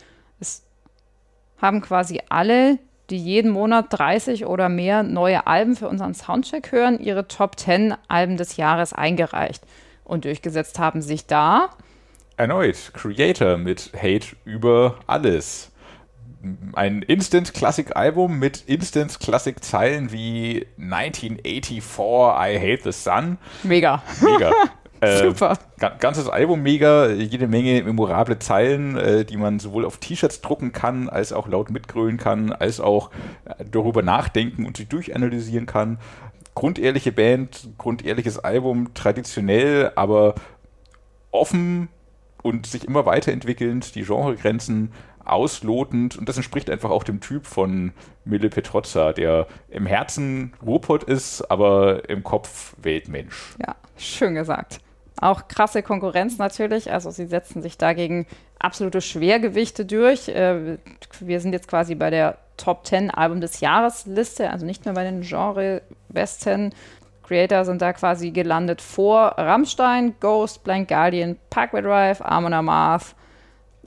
Haben quasi alle, die jeden Monat 30 oder mehr neue Alben für unseren Soundcheck hören, ihre Top 10 Alben des Jahres eingereicht. Und durchgesetzt haben sich da Erneut Creator mit Hate über alles. Ein Instant-Classic-Album mit Instant-Classic-Zeilen wie 1984, I Hate the Sun. mega. Mega. Äh, Super. ga- ganzes Album mega, jede Menge memorable Zeilen, äh, die man sowohl auf T-Shirts drucken kann, als auch laut mitgrölen kann, als auch äh, darüber nachdenken und sich durchanalysieren kann. Grundehrliche Band, grundehrliches Album, traditionell, aber offen und sich immer weiterentwickelnd, die Genregrenzen auslotend und das entspricht einfach auch dem Typ von Mille Petrozza, der im Herzen Ruhrpott ist, aber im Kopf Weltmensch. Ja, schön gesagt. Auch krasse Konkurrenz natürlich. Also sie setzen sich dagegen absolute Schwergewichte durch. Äh, Wir sind jetzt quasi bei der Top 10 Album des Jahres Liste, also nicht mehr bei den Genre-Besten. Creator sind da quasi gelandet vor Rammstein, Ghost, Blank Guardian, Parkway Drive, Amon Amarth.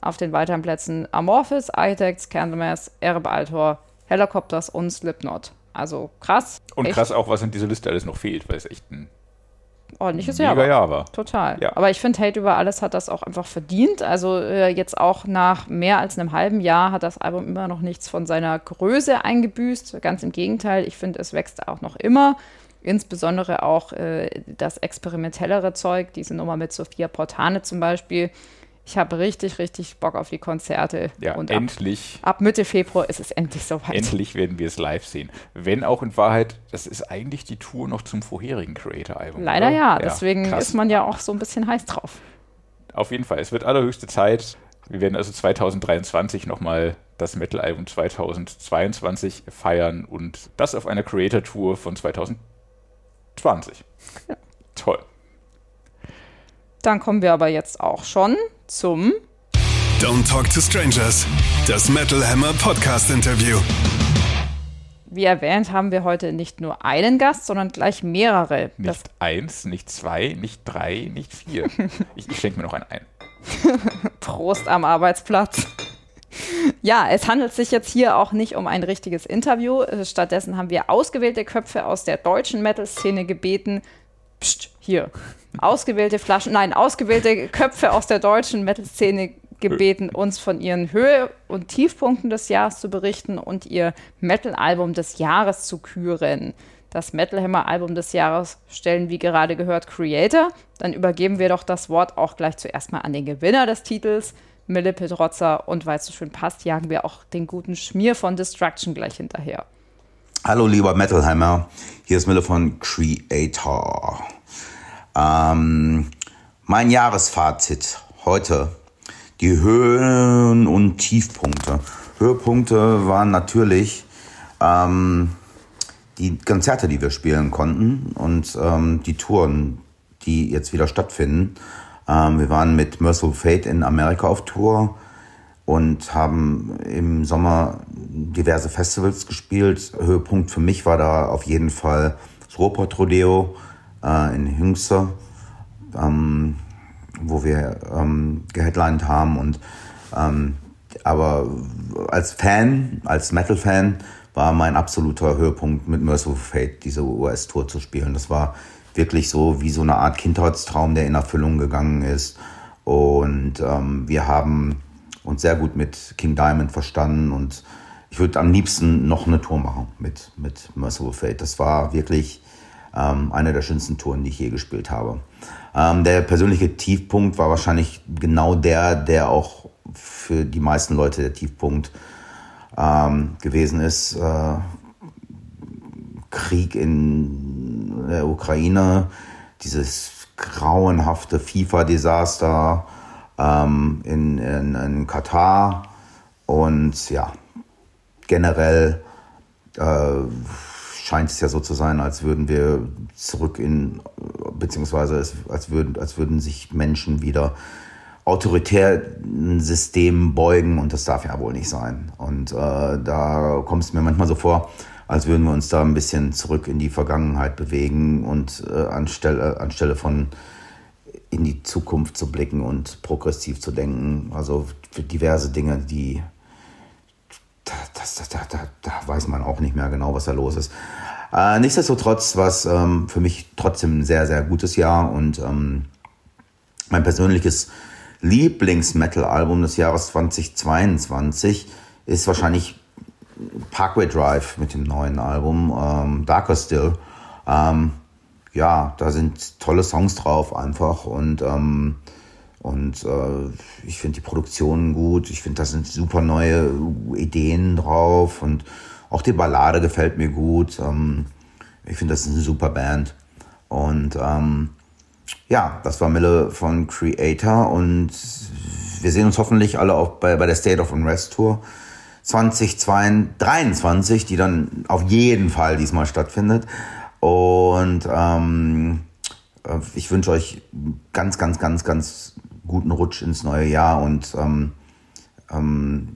Auf den weiteren Plätzen Amorphis, Architects, Candlemass, Ereb Altor, Helicopters und Slipknot. Also krass. Und echt krass auch, was in dieser Liste alles noch fehlt, weil es echt ein ordentliches Jahr war. Jahr war. Total. Ja. Aber ich finde, Hate über alles hat das auch einfach verdient. Also äh, jetzt auch nach mehr als einem halben Jahr hat das Album immer noch nichts von seiner Größe eingebüßt. Ganz im Gegenteil, ich finde, es wächst auch noch immer. Insbesondere auch äh, das experimentellere Zeug, diese Nummer mit Sophia Portane zum Beispiel. Ich habe richtig, richtig Bock auf die Konzerte. Ja, Und ab, endlich, ab Mitte Februar ist es endlich soweit. endlich werden wir es live sehen. Wenn auch in Wahrheit, das ist eigentlich die Tour noch zum vorherigen Creator-Album. Leider oder? ja, deswegen krass. ist man ja auch so ein bisschen heiß drauf. Auf jeden Fall, es wird allerhöchste Zeit. Wir werden also 2023 nochmal das Metal-Album 2022 feiern und das auf einer Creator-Tour von 2020. Toll. Dann kommen wir aber jetzt auch schon zum Don't Talk to Strangers. Das Metal Hammer Podcast Interview. Wie erwähnt, haben wir heute nicht nur einen Gast, sondern gleich mehrere. Das Nicht eins, nicht zwei, nicht drei, nicht vier. ich ich schenke mir noch einen ein. Prost am Arbeitsplatz. Ja, es handelt sich jetzt hier auch nicht um ein richtiges Interview. Stattdessen haben wir ausgewählte Köpfe aus der deutschen Metal-Szene gebeten. Psst, hier. Ausgewählte Flaschen, nein, ausgewählte Köpfe aus der deutschen Metal-Szene gebeten, uns von ihren Höhe- und Tiefpunkten des Jahres zu berichten und ihr Metal-Album des Jahres zu küren. Das Metal Hammer Album des Jahres stellen, wie gerade gehört, Creator. Dann übergeben wir doch das Wort auch gleich zuerst mal an den Gewinner des Titels, Mille Pedrozza. Und weil es so schön passt, jagen wir auch den guten Schmier von Destruction gleich hinterher. Hallo lieber Metalhammer, hier ist Mille von Creator. Ähm, mein Jahresfazit heute, die Höhen und Tiefpunkte. Höhepunkte waren natürlich ähm, die Konzerte, die wir spielen konnten und ähm, die Touren, die jetzt wieder stattfinden. Ähm, wir waren mit Merciful Fate in Amerika auf Tour und haben im Sommer diverse Festivals gespielt. Höhepunkt für mich war da auf jeden Fall das Ruhrpott Rodeo äh, in Hüngste, ähm, wo wir ähm, geheadlined haben. Und ähm, aber als Fan, als Metal-Fan, war mein absoluter Höhepunkt mit Merciful Fate diese US-Tour zu spielen. Das war wirklich so wie so eine Art Kindheitstraum, der in Erfüllung gegangen ist. Und ähm, wir haben uns sehr gut mit King Diamond verstanden und ich würde am liebsten noch eine Tour machen mit, mit Merciful Fate. Das war wirklich ähm, eine der schönsten Touren, die ich je gespielt habe. Ähm, der persönliche Tiefpunkt war wahrscheinlich genau der, der auch für die meisten Leute der Tiefpunkt ähm, gewesen ist. Äh, Krieg in der Ukraine, dieses grauenhafte FIFA-Desaster ähm, in, in, in Katar und ja, generell äh, scheint es ja so zu sein, als würden wir zurück in, beziehungsweise es, als, würden, als würden sich Menschen wieder autoritären Systemen beugen und das darf ja wohl nicht sein. Und äh, da kommt es mir manchmal so vor, als würden wir uns da ein bisschen zurück in die Vergangenheit bewegen und äh, anstelle, anstelle von in die Zukunft zu blicken und progressiv zu denken. Also für diverse Dinge, die das, das, da, da, da weiß man auch nicht mehr genau, was da los ist. Äh, nichtsdestotrotz war es ähm, für mich trotzdem ein sehr, sehr gutes Jahr und ähm, mein persönliches Lieblings-Metal-Album des Jahres 2022 ist wahrscheinlich Parkway Drive mit dem neuen Album, ähm, Darker Still. Ähm, ja, da sind tolle Songs drauf einfach und ähm, und äh, ich finde die Produktionen gut. Ich finde, da sind super neue Ideen drauf und auch die Ballade gefällt mir gut. Ähm, ich finde, das ist eine super Band. Und ähm, ja, das war Mille von Creator und wir sehen uns hoffentlich alle auch bei, bei der State of Unrest Tour 2023, die dann auf jeden Fall diesmal stattfindet. Und ähm, äh, ich wünsche euch ganz, ganz, ganz, ganz guten Rutsch ins neue Jahr und ähm, ähm,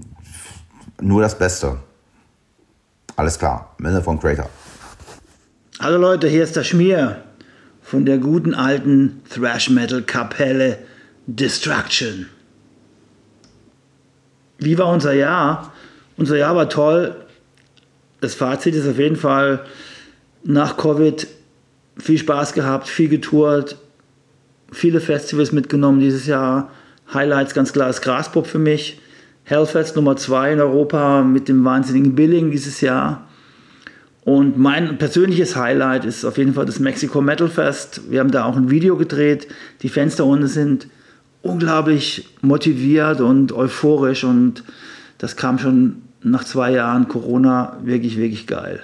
nur das Beste. Alles klar, Mille von Creator. Hallo Leute, hier ist der Schmier von der guten alten Thrash Metal Kapelle Destruction. Wie war unser Jahr? Unser Jahr war toll. Das Fazit ist auf jeden Fall nach Covid viel Spaß gehabt, viel getourt, viele Festivals mitgenommen dieses Jahr. Highlights ganz klar ist Graspop für mich. Hellfest Nummer 2 in Europa mit dem wahnsinnigen Billing dieses Jahr. Und mein persönliches Highlight ist auf jeden Fall das Mexico Metal Fest. Wir haben da auch ein Video gedreht. Die Fans unten sind unglaublich motiviert und euphorisch und das kam schon nach zwei Jahren Corona wirklich, wirklich geil.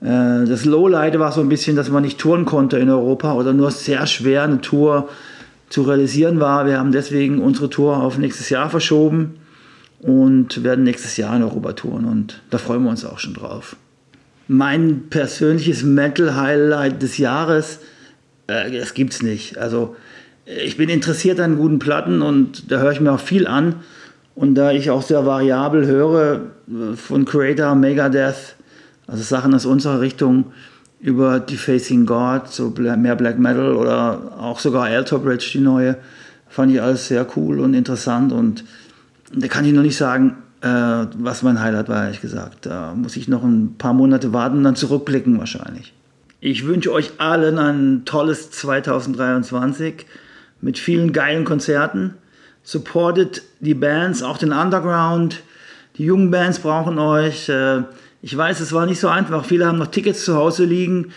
Äh, das Lowlight war so ein bisschen, dass man nicht touren konnte in Europa oder nur sehr schwer eine Tour zu realisieren war. Wir haben deswegen unsere Tour auf nächstes Jahr verschoben und werden nächstes Jahr in Europa touren und da freuen wir uns auch schon drauf. Mein persönliches Metal-Highlight des Jahres, äh, das gibt's nicht. Also ich bin interessiert an guten Platten und da höre ich mir auch viel an. Und da ich auch sehr variabel höre, äh, von Creator, Megadeth, also Sachen aus unserer Richtung über Defacing God, so mehr Black Metal oder auch sogar Alter Bridge, die neue, fand ich alles sehr cool und interessant. Und da kann ich noch nicht sagen, äh, was mein Highlight war, ehrlich gesagt. Da muss ich noch ein paar Monate warten, dann zurückblicken wahrscheinlich. Ich wünsche euch allen ein tolles 2023 mit vielen geilen Konzerten. Supportet die Bands, auch den Underground. Die jungen Bands brauchen euch. Äh, ich weiß, es war nicht so einfach. Viele haben noch Tickets zu Hause liegen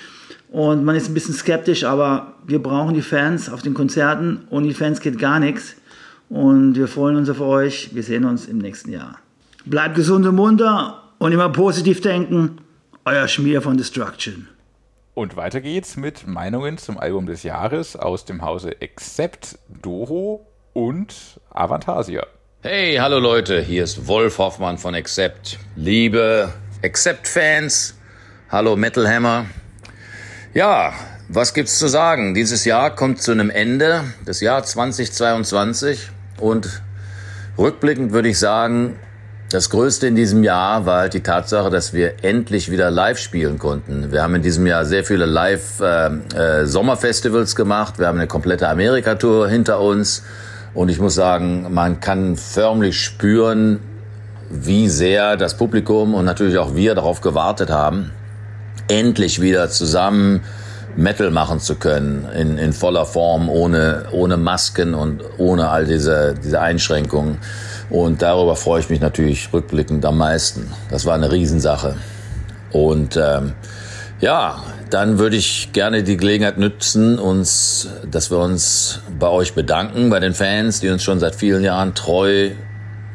und man ist ein bisschen skeptisch, aber wir brauchen die Fans auf den Konzerten. Ohne die Fans geht gar nichts. Und wir freuen uns auf euch. Wir sehen uns im nächsten Jahr. Bleibt gesund und munter und immer positiv denken. Euer Schmier von Destruction. Und weiter geht's mit Meinungen zum Album des Jahres aus dem Hause Accept, Doro und Avantasia. Hey, hallo Leute, hier ist Wolf Hoffmann von Accept. Liebe Accept-Fans, hallo Metal Hammer. Ja, was gibt's zu sagen? Dieses Jahr kommt zu einem Ende, das Jahr 2022 und rückblickend würde ich sagen, das Größte in diesem Jahr war halt die Tatsache, dass wir endlich wieder live spielen konnten. Wir haben in diesem Jahr sehr viele Live-Sommerfestivals äh, äh, gemacht. Wir haben eine komplette Amerika-Tour hinter uns. Und ich muss sagen, man kann förmlich spüren, wie sehr das Publikum und natürlich auch wir darauf gewartet haben, endlich wieder zusammen Metal machen zu können in, in voller Form, ohne, ohne Masken und ohne all diese, diese Einschränkungen. Und darüber freue ich mich natürlich rückblickend am meisten. Das war eine Riesensache. Und ähm, ja, dann würde ich gerne die Gelegenheit nützen, uns, dass wir uns bei euch bedanken, bei den Fans, die uns schon seit vielen Jahren treu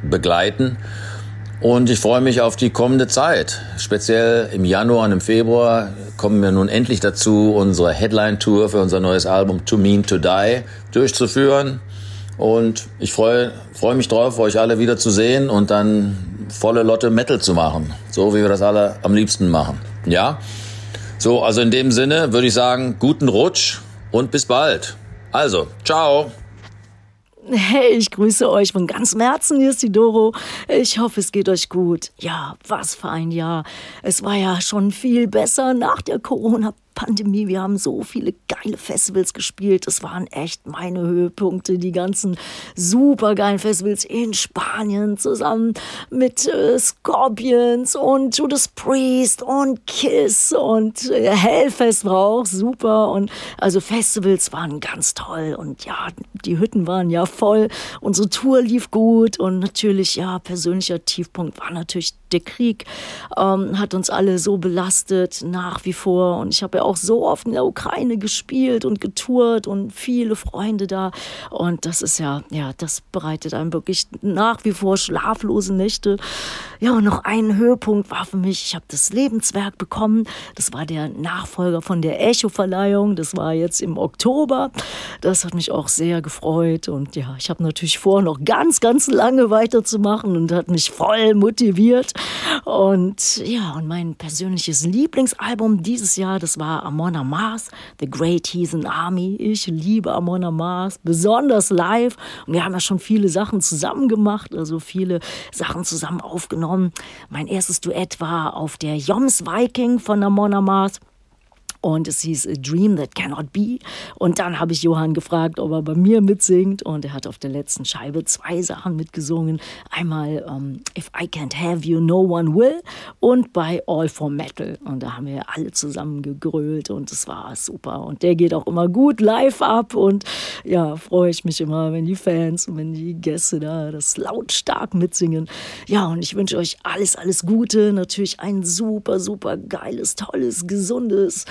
begleiten Und ich freue mich auf die kommende Zeit. Speziell im Januar und im Februar kommen wir nun endlich dazu, unsere Headline-Tour für unser neues Album To Mean To Die durchzuführen. Und ich freue, freue mich drauf, euch alle wieder zu sehen und dann volle Lotte Metal zu machen. So wie wir das alle am liebsten machen. Ja? So, also in dem Sinne würde ich sagen, guten Rutsch und bis bald. Also, ciao. Hey, ich grüße euch von ganzem Herzen. Hier ist die Doro. Ich hoffe, es geht euch gut. Ja, was für ein Jahr. Es war ja schon viel besser nach der Corona Pandemie. Wir haben so viele geile Festivals gespielt. Das waren echt meine Höhepunkte. Die ganzen super geilen Festivals in Spanien zusammen mit äh, Scorpions und Judas Priest und Kiss und äh, Hellfest war auch super. Und also Festivals waren ganz toll. Und ja, die Hütten waren ja voll. Unsere Tour lief gut. Und natürlich, ja, persönlicher Tiefpunkt war natürlich der Krieg. Ähm, hat uns alle so belastet nach wie vor. Und ich habe ja auch so oft in der Ukraine gespielt und getourt und viele Freunde da. Und das ist ja, ja, das bereitet einem wirklich nach wie vor schlaflose Nächte. Ja, und noch ein Höhepunkt war für mich, ich habe das Lebenswerk bekommen. Das war der Nachfolger von der Echo-Verleihung. Das war jetzt im Oktober. Das hat mich auch sehr gefreut. Und ja, ich habe natürlich vor, noch ganz, ganz lange weiterzumachen und hat mich voll motiviert. Und ja, und mein persönliches Lieblingsalbum dieses Jahr, das war Amon Mars, The Great Heathen Army. Ich liebe Amon Mars, besonders live. Und wir haben ja schon viele Sachen zusammen gemacht, also viele Sachen zusammen aufgenommen. Mein erstes Duett war auf der Joms Viking von Amon Mars und es hieß A Dream That Cannot Be. Und dann habe ich Johann gefragt, ob er bei mir mitsingt und er hat auf der letzten Scheibe zwei Sachen mitgesungen. Einmal um, ähm, If I Can't Have You, No One Will und bei All for Metal. Und da haben wir alle zusammen gegrölt und es war super. Und der geht auch immer gut live ab und ja, freue ich mich immer, wenn die Fans und wenn die Gäste da das lautstark mitsingen. Ja, und ich wünsche euch alles, alles Gute. Natürlich ein super, super geiles, tolles, gesundes,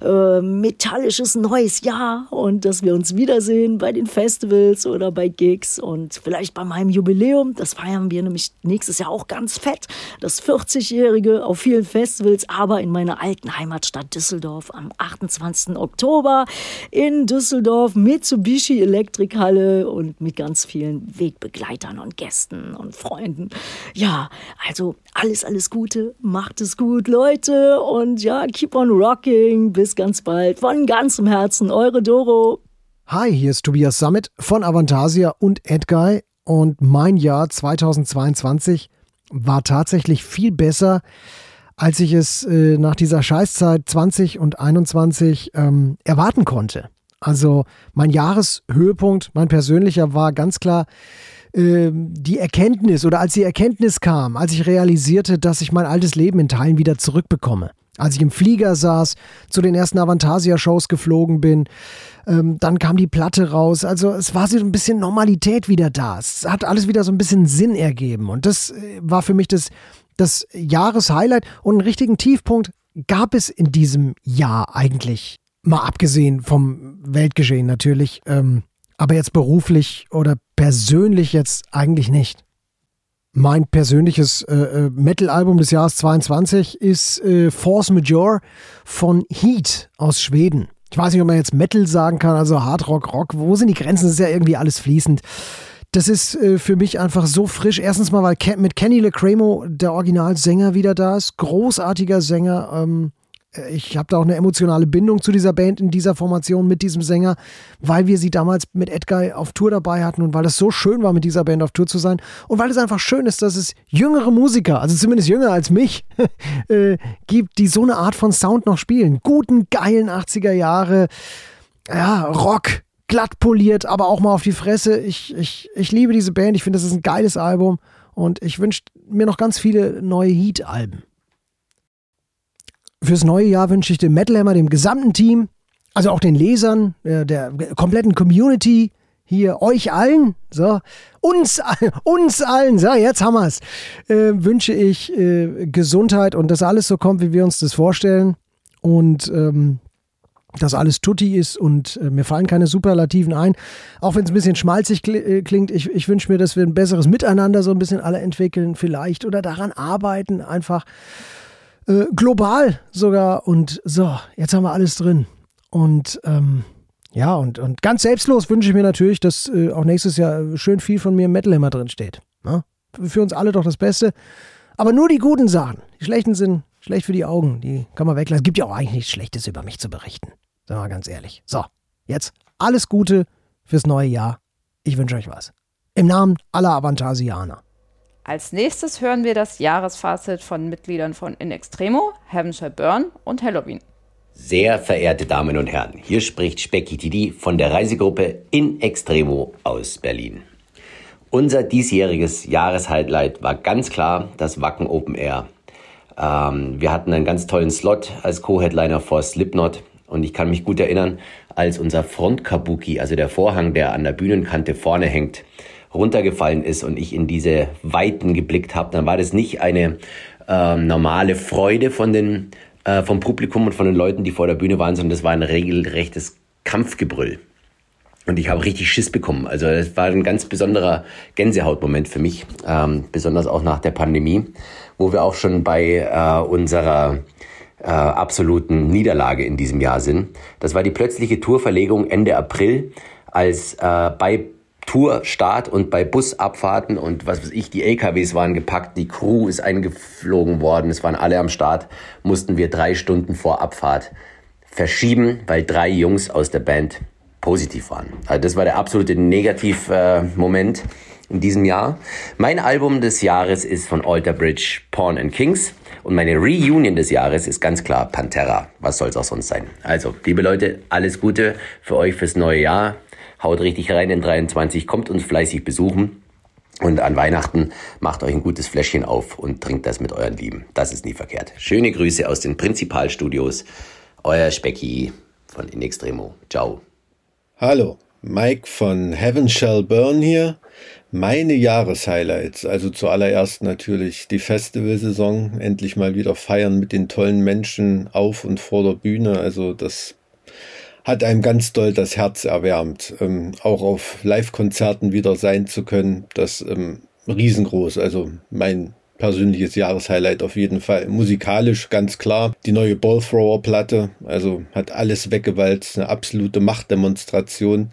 äh, metallisches neues Jahr und dass wir uns wiedersehen bei den Festivals oder bei Gigs und vielleicht bei meinem Jubiläum. Das feiern wir nämlich nächstes Jahr auch ganz fett. Das 40-Jährige auf vielen Festivals, aber in meiner alten Heimatstadt Düsseldorf am 28. Oktober in Düsseldorf Mitsubishi Elektrikhalle und mit ganz vielen Wegbegleitern und Gästen und Freunden. Ja, also alles, alles Gute, macht es gut, Leute und ja, keep on rocking. Bis ganz bald. Von ganzem Herzen, eure Doro. Hi, hier ist Tobias Summit von Avantasia und Edguy. Und mein Jahr 2022 war tatsächlich viel besser, als ich es äh, nach dieser Scheißzeit 20 und 21 ähm, erwarten konnte. Also mein Jahreshöhepunkt, mein persönlicher, war ganz klar äh, die Erkenntnis oder als die Erkenntnis kam, als ich realisierte, dass ich mein altes Leben in Teilen wieder zurückbekomme als ich im Flieger saß, zu den ersten Avantasia-Shows geflogen bin. Ähm, dann kam die Platte raus. Also es war so ein bisschen Normalität wieder da. Es hat alles wieder so ein bisschen Sinn ergeben. Und das äh, war für mich das, das Jahreshighlight. Und einen richtigen Tiefpunkt gab es in diesem Jahr eigentlich. Mal abgesehen vom Weltgeschehen natürlich. Ähm, aber jetzt beruflich oder persönlich jetzt eigentlich nicht. Mein persönliches äh, äh, Metal-Album des Jahres 22 ist äh, Force Majeure von Heat aus Schweden. Ich weiß nicht, ob man jetzt Metal sagen kann, also Hard Rock, Rock. Wo sind die Grenzen? Das ist ja irgendwie alles fließend. Das ist äh, für mich einfach so frisch. Erstens mal, weil Ke mit Kenny LeCremo der Originalsänger wieder da ist. Großartiger Sänger. Ähm, ich habe da auch eine emotionale Bindung zu dieser Band in dieser Formation mit diesem Sänger, weil wir sie damals mit Edguy auf Tour dabei hatten und weil es so schön war, mit dieser Band auf Tour zu sein und weil es einfach schön ist, dass es jüngere Musiker, also zumindest jünger als mich, äh, gibt, die so eine Art von Sound noch spielen. Guten, geilen 80er Jahre, ja, Rock, glatt poliert, aber auch mal auf die Fresse. Ich, ich, ich liebe diese Band, ich finde, das ist ein geiles Album und ich wünsche mir noch ganz viele neue Heat-Alben. Fürs neue Jahr wünsche ich dem Metal Hammer, dem gesamten Team, also auch den Lesern, der, der kompletten Community, hier euch allen, so, uns, uns allen, so, jetzt haben wir es, äh, wünsche ich äh, Gesundheit und dass alles so kommt, wie wir uns das vorstellen. Und ähm, dass alles tutti ist und äh, mir fallen keine Superlativen ein. Auch wenn es ein bisschen schmalzig äh, klingt, ich, ich wünsche mir, dass wir ein besseres Miteinander so ein bisschen alle entwickeln vielleicht oder daran arbeiten, einfach äh, global sogar. Und so, jetzt haben wir alles drin. Und ähm, ja, und, und ganz selbstlos wünsche ich mir natürlich, dass äh, auch nächstes Jahr schön viel von mir im Metal immer drin steht. Ne? Für uns alle doch das Beste. Aber nur die guten Sachen. Die schlechten sind schlecht für die Augen. Die kann man weglassen. Es gibt ja auch eigentlich nichts Schlechtes über mich zu berichten. Sagen wir mal ganz ehrlich. So, jetzt alles Gute fürs neue Jahr. Ich wünsche euch was. Im Namen aller Avantasianer. Als nächstes hören wir das Jahresfazit von Mitgliedern von In Extremo, Shall Burn und Halloween. Sehr verehrte Damen und Herren, hier spricht Specki Didi von der Reisegruppe In Extremo aus Berlin. Unser diesjähriges Jahreshighlight war ganz klar das Wacken Open Air. Ähm, wir hatten einen ganz tollen Slot als Co-Headliner vor Slipknot und ich kann mich gut erinnern, als unser Frontkabuki, also der Vorhang, der an der Bühnenkante vorne hängt, runtergefallen ist und ich in diese Weiten geblickt habe, dann war das nicht eine äh, normale Freude von den, äh, vom Publikum und von den Leuten, die vor der Bühne waren, sondern das war ein regelrechtes Kampfgebrüll. Und ich habe richtig Schiss bekommen. Also es war ein ganz besonderer Gänsehautmoment für mich, ähm, besonders auch nach der Pandemie, wo wir auch schon bei äh, unserer äh, absoluten Niederlage in diesem Jahr sind. Das war die plötzliche Tourverlegung Ende April, als äh, bei Tourstart und bei Busabfahrten und was weiß ich, die LKWs waren gepackt, die Crew ist eingeflogen worden, es waren alle am Start, mussten wir drei Stunden vor Abfahrt verschieben, weil drei Jungs aus der Band positiv waren. Also das war der absolute Negativ-Moment äh, in diesem Jahr. Mein Album des Jahres ist von Alter Bridge, Porn and Kings. Und meine Reunion des Jahres ist ganz klar Pantera. Was soll es auch sonst sein? Also, liebe Leute, alles Gute für euch fürs neue Jahr. Haut richtig rein in 23, kommt uns fleißig besuchen. Und an Weihnachten macht euch ein gutes Fläschchen auf und trinkt das mit euren Lieben. Das ist nie verkehrt. Schöne Grüße aus den Prinzipalstudios. Euer Specki von In Extremo. Ciao. Hallo, Mike von Heaven Shall Burn hier. Meine Jahreshighlights, also zuallererst natürlich die Festivalsaison, endlich mal wieder feiern mit den tollen Menschen auf und vor der Bühne. Also das hat einem ganz doll das Herz erwärmt. Ähm, auch auf Live-Konzerten wieder sein zu können, das ähm, riesengroß. Also mein persönliches Jahreshighlight auf jeden Fall. Musikalisch ganz klar. Die neue Ballthrower-Platte, also hat alles weggewalzt, eine absolute Machtdemonstration.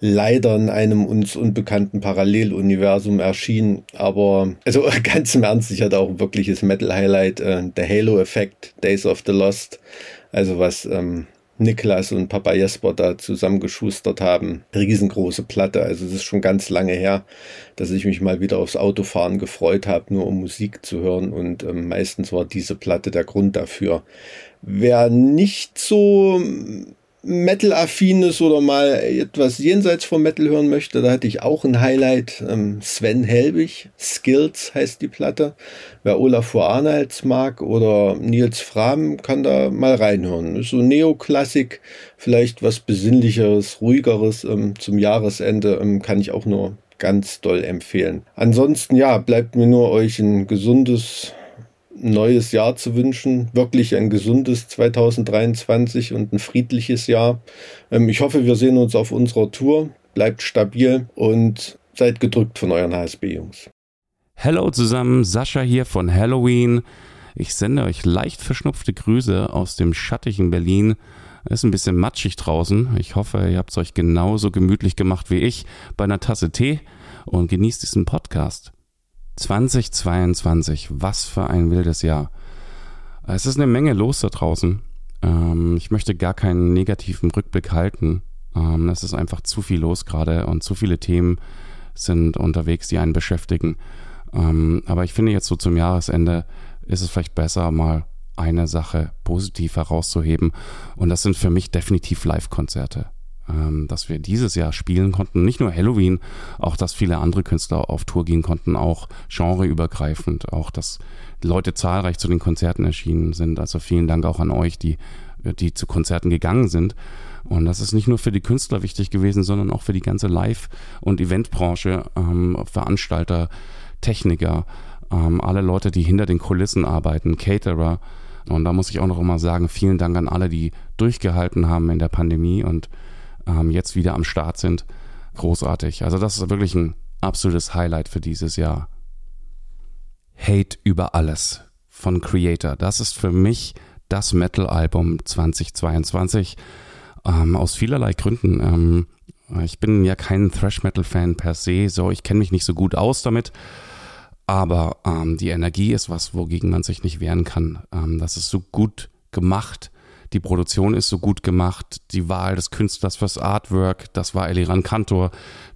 Leider in einem uns unbekannten Paralleluniversum erschienen, aber also ganz im Ernst, ich hatte auch ein wirkliches Metal-Highlight, äh, der Halo-Effekt, Days of the Lost, also was ähm, Niklas und Papa Jesper da zusammengeschustert haben. Riesengroße Platte. Also es ist schon ganz lange her, dass ich mich mal wieder aufs Autofahren gefreut habe, nur um Musik zu hören. Und ähm, meistens war diese Platte der Grund dafür. Wer nicht so Metal-affin ist oder mal etwas jenseits vom Metal hören möchte, da hatte ich auch ein Highlight. Ähm, Sven Helbig, Skills heißt die Platte. Wer Olafur Arnolds mag oder Nils Fram, kann da mal reinhören. So Neoklassik, vielleicht was besinnlicheres, ruhigeres ähm, zum Jahresende, ähm, kann ich auch nur ganz doll empfehlen. Ansonsten, ja, bleibt mir nur euch ein gesundes neues Jahr zu wünschen. Wirklich ein gesundes 2023 und ein friedliches Jahr. Ähm, ich hoffe, wir sehen uns auf unserer Tour. Bleibt stabil und seid gedrückt von euren HSB-Jungs. Hallo zusammen, Sascha hier von Halloween. Ich sende euch leicht verschnupfte Grüße aus dem schattigen Berlin. Es ist ein bisschen matschig draußen. Ich hoffe, ihr habt es euch genauso gemütlich gemacht wie ich bei einer Tasse Tee und genießt diesen Podcast. 2022, was für ein wildes Jahr. Es ist eine Menge los da draußen. Ähm, ich möchte gar keinen negativen Rückblick halten. Ähm, es ist einfach zu viel los gerade und zu viele Themen sind unterwegs, die einen beschäftigen. Ähm, aber ich finde jetzt so zum Jahresende ist es vielleicht besser, mal eine Sache positiv herauszuheben. Und das sind für mich definitiv Live-Konzerte ähm, dass wir dieses Jahr spielen konnten. Nicht nur Halloween, auch dass viele andere Künstler auf Tour gehen konnten, auch genreübergreifend, auch dass Leute zahlreich zu den Konzerten erschienen sind. Also vielen Dank auch an euch, die, die zu Konzerten gegangen sind. Und das ist nicht nur für die Künstler wichtig gewesen, sondern auch für die ganze Live- und Eventbranche, ähm, Veranstalter, Techniker, ähm, alle Leute, die hinter den Kulissen arbeiten, Caterer, Und da muss ich auch noch immer sagen, vielen Dank an alle, die durchgehalten haben in der Pandemie und ähm, jetzt wieder am Start sind. Großartig. Also das ist wirklich ein absolutes Highlight für dieses Jahr. Hate über alles von Creator. Das ist für mich das Metal-Album 2022 ähm, aus vielerlei Gründen. Ähm, ich bin ja kein Thrash-Metal-Fan per se, so ich kenne mich nicht so gut aus damit. Aber ähm, die Energie ist was, wogegen man sich nicht wehren kann. Ähm, das ist so gut gemacht. Die Produktion ist so gut gemacht. Die Wahl des Künstlers fürs Artwork, das war Eliran Kantor,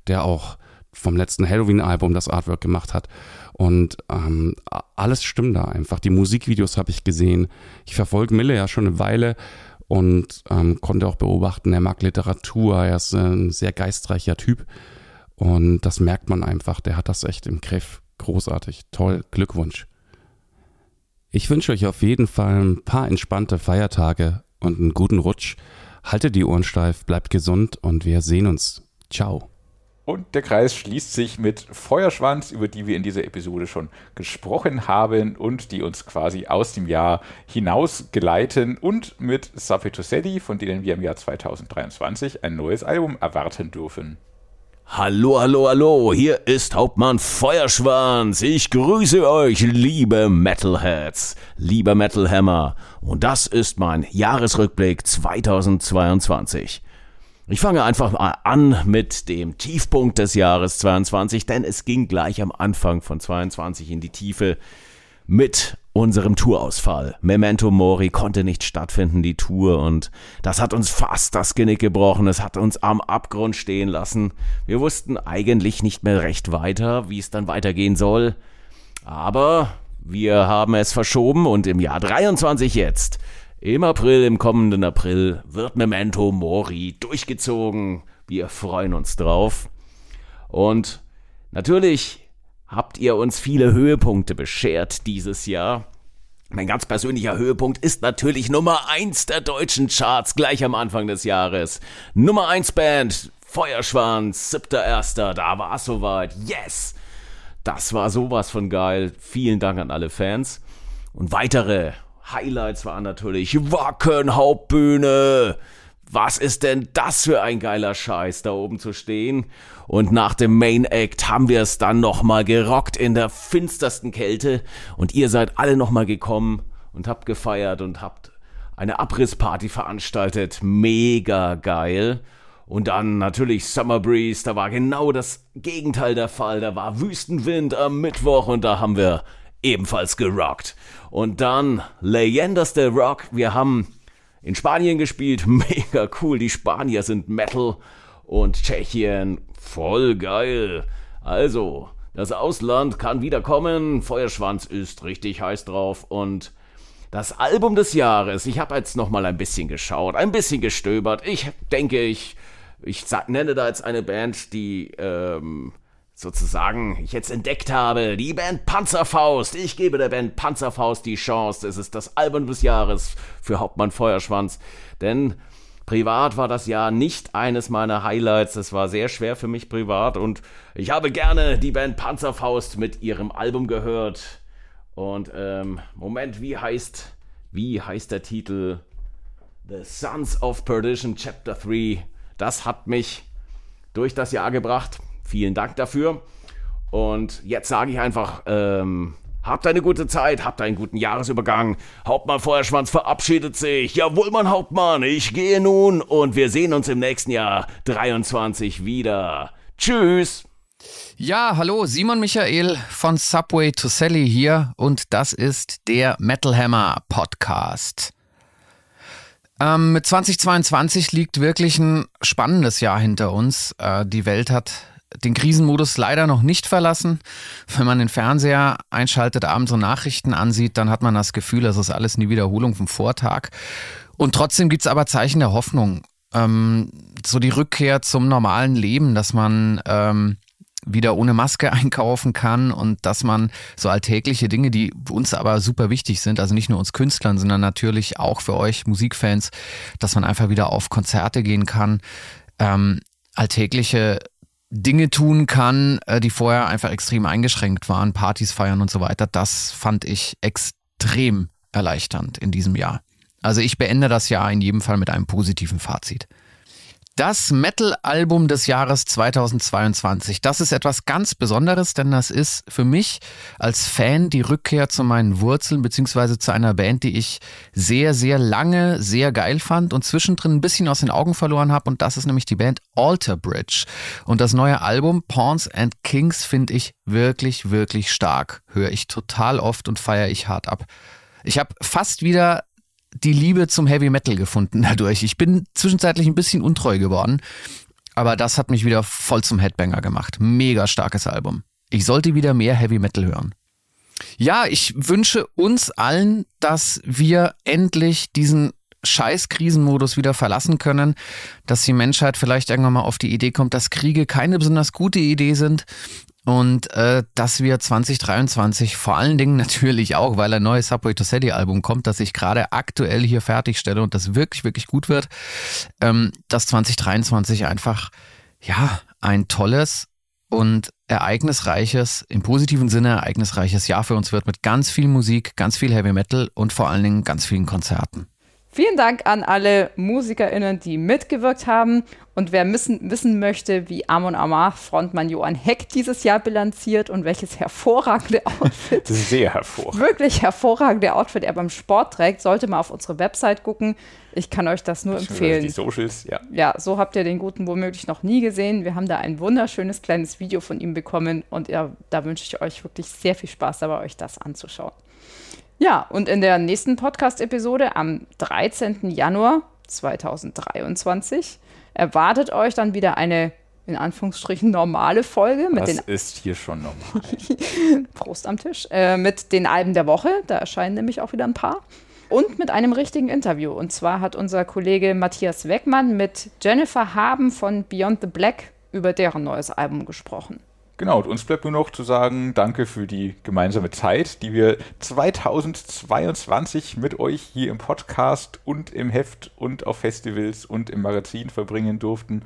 der auch vom letzten Halloween-Album das Artwork gemacht hat. Und ähm, alles stimmt da einfach. Die Musikvideos habe ich gesehen. Ich verfolge Mille ja schon eine Weile und ähm, konnte auch beobachten, er mag Literatur, er ist ein sehr geistreicher Typ. Und das merkt man einfach, der hat das echt im Griff. Großartig, toll, Glückwunsch. Ich wünsche euch auf jeden Fall ein paar entspannte Feiertage und einen guten Rutsch. Haltet die Ohren steif, bleibt gesund und wir sehen uns. Ciao. Und der Kreis schließt sich mit Feuerschwanz, über die wir in dieser Episode schon gesprochen haben und die uns quasi aus dem Jahr hinaus geleiten und mit Sapeto Sedi, von denen wir im Jahr 2023 ein neues Album erwarten dürfen. Hallo, hallo, hallo, hier ist Hauptmann Feuerschwanz. Ich grüße euch, liebe Metalheads, lieber Metalhammer. Und das ist mein Jahresrückblick 2022. Ich fange einfach mal an mit dem Tiefpunkt des Jahres 22, denn es ging gleich am Anfang von 22 in die Tiefe mit unserem Tourausfall. Memento Mori konnte nicht stattfinden, die Tour, und das hat uns fast das Genick gebrochen, es hat uns am Abgrund stehen lassen. Wir wussten eigentlich nicht mehr recht weiter, wie es dann weitergehen soll. Aber wir haben es verschoben und im Jahr 23 jetzt, im April, im kommenden April, wird Memento Mori durchgezogen. Wir freuen uns drauf. Und natürlich habt ihr uns viele Höhepunkte beschert dieses Jahr. Mein ganz persönlicher Höhepunkt ist natürlich Nummer eins der deutschen Charts gleich am Anfang des Jahres. Nummer eins Band, Feuerschwanz, siebter Erster, da war es soweit. Yes! Das war sowas von geil. Vielen Dank an alle Fans. Und weitere Highlights waren natürlich Wacken Hauptbühne, was ist denn das für ein geiler Scheiß, da oben zu stehen? Und nach dem Main Act haben wir es dann nochmal gerockt in der finstersten Kälte. Und ihr seid alle nochmal gekommen und habt gefeiert und habt eine Abrissparty veranstaltet. Mega geil. Und dann natürlich Summer Breeze, da war genau das Gegenteil der Fall. Da war Wüstenwind am Mittwoch und da haben wir ebenfalls gerockt. Und dann Leyendas del Rock. Wir haben in Spanien gespielt. Mega cool. Die Spanier sind Metal und Tschechien voll geil. Also, das Ausland kann wiederkommen. Feuerschwanz ist richtig heiß drauf und das Album des Jahres. Ich habe jetzt noch mal ein bisschen geschaut, ein bisschen gestöbert. Ich denke, ich ich nenne da jetzt eine Band, die ähm, sozusagen ich jetzt entdeckt habe, die Band Panzerfaust. Ich gebe der Band Panzerfaust die Chance. Es ist das Album des Jahres für Hauptmann Feuerschwanz. Denn privat war das Jahr nicht eines meiner Highlights. Es war sehr schwer für mich privat und ich habe gerne die Band Panzerfaust mit ihrem Album gehört. Und ähm, Moment, wie heißt, wie heißt der Titel? The Sons of Perdition Chapter 3. Das hat mich durch das Jahr gebracht. Vielen Dank dafür. Und jetzt sage ich einfach, ähm, habt eine gute Zeit, habt einen guten Jahresübergang. Hauptmann Feuerschwanz verabschiedet sich. Jawohl, mein Hauptmann, ich gehe nun und wir sehen uns im nächsten Jahr 23 wieder. Tschüss. Ja, hallo, Simon Michael von Subway to Sally hier und das ist der Metal Hammer Podcast. Ähm, mit 2022 liegt wirklich ein spannendes Jahr hinter uns. Äh, die Welt hat den Krisenmodus leider noch nicht verlassen. Wenn man den Fernseher einschaltet, abends und Nachrichten ansieht, dann hat man das Gefühl, das ist alles eine Wiederholung vom Vortag. Und trotzdem gibt es aber Zeichen der Hoffnung. Ähm, so die Rückkehr zum normalen Leben, dass man ähm, wieder ohne Maske einkaufen kann und dass man so alltägliche Dinge, die uns aber super wichtig sind, also nicht nur uns Künstlern, sondern natürlich auch für euch Musikfans, dass man einfach wieder auf Konzerte gehen kann. Ähm, alltägliche Dinge tun kann, äh, die vorher einfach extrem eingeschränkt waren, Partys feiern und so weiter. Das fand ich extrem erleichternd in diesem Jahr. Also ich beende das Jahr in jedem Fall mit einem positiven Fazit. Das Metal-Album des Jahres 2022, das ist etwas ganz Besonderes, denn das ist für mich als Fan die Rückkehr zu meinen Wurzeln, beziehungsweise zu einer Band, die ich sehr, sehr lange sehr geil fand und zwischendrin ein bisschen aus den Augen verloren habe. Und das ist nämlich die Band Alter Bridge. Und das neue Album Pawns and Kings finde ich wirklich, wirklich stark. Höre ich total oft und feiere ich hart ab. Ich habe fast wieder die Liebe zum Heavy Metal gefunden dadurch. Ich bin zwischenzeitlich ein bisschen untreu geworden, aber das hat mich wieder voll zum Headbanger gemacht. Mega starkes Album. Ich sollte wieder mehr Heavy Metal hören. Ja, ich wünsche uns allen, dass wir endlich diesen scheiß Krisenmodus wieder verlassen können, dass die Menschheit vielleicht irgendwann mal auf die Idee kommt, dass Kriege keine besonders gute Idee sind und äh, dass wir 2023 vor allen Dingen natürlich auch, weil ein neues Subway to Sally Album kommt, das ich gerade aktuell hier fertigstelle und das wirklich, wirklich gut wird, ähm, dass 2023 einfach, ja, ein tolles und ereignisreiches, im positiven Sinne ereignisreiches Jahr für uns wird mit ganz viel Musik, ganz viel Heavy Metal und vor allen Dingen ganz vielen Konzerten. Vielen Dank an alle MusikerInnen, die mitgewirkt haben. Und wer wissen, wissen möchte, wie Amon Amar Frontmann Johann Heck dieses Jahr bilanziert und welches hervorragende Outfit, sehr hervorragend, wirklich hervorragende Outfit er beim Sport trägt, sollte mal auf unsere Website gucken. Ich kann euch das nur empfehlen. Die Socials, ja. Ja, so habt ihr den Guten womöglich noch nie gesehen. Wir haben da ein wunderschönes kleines Video von ihm bekommen und ja, da wünsche ich euch wirklich sehr viel Spaß dabei, euch das anzuschauen. Ja, und in der nächsten Podcast-Episode am 13. Januar 2023 erwartet euch dann wieder eine in Anführungsstrichen normale Folge. Mit das den ist hier schon normal. Prost am Tisch. Äh, mit den Alben der Woche, da erscheinen nämlich auch wieder ein paar. Und mit einem richtigen Interview. Und zwar hat unser Kollege Matthias Weckmann mit Jennifer Haben von Beyond the Black über deren neues Album gesprochen. Genau, und uns bleibt nur noch zu sagen, danke für die gemeinsame Zeit, die wir 2022 mit euch hier im Podcast und im Heft und auf Festivals und im Magazin verbringen durften.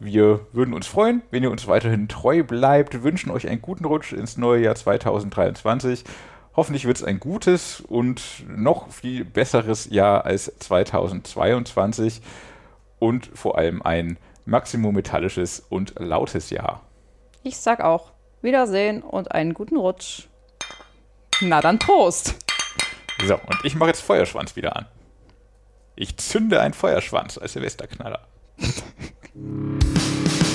Wir würden uns freuen, wenn ihr uns weiterhin treu bleibt, wünschen euch einen guten Rutsch ins neue Jahr 2023. Hoffentlich wird es ein gutes und noch viel besseres Jahr als 2022 und vor allem ein Maximum metallisches und lautes Jahr. Ich sag auch Wiedersehen und einen guten Rutsch. Na dann Prost! So, und ich mache jetzt Feuerschwanz wieder an. Ich zünde einen Feuerschwanz als Silvesterknaller.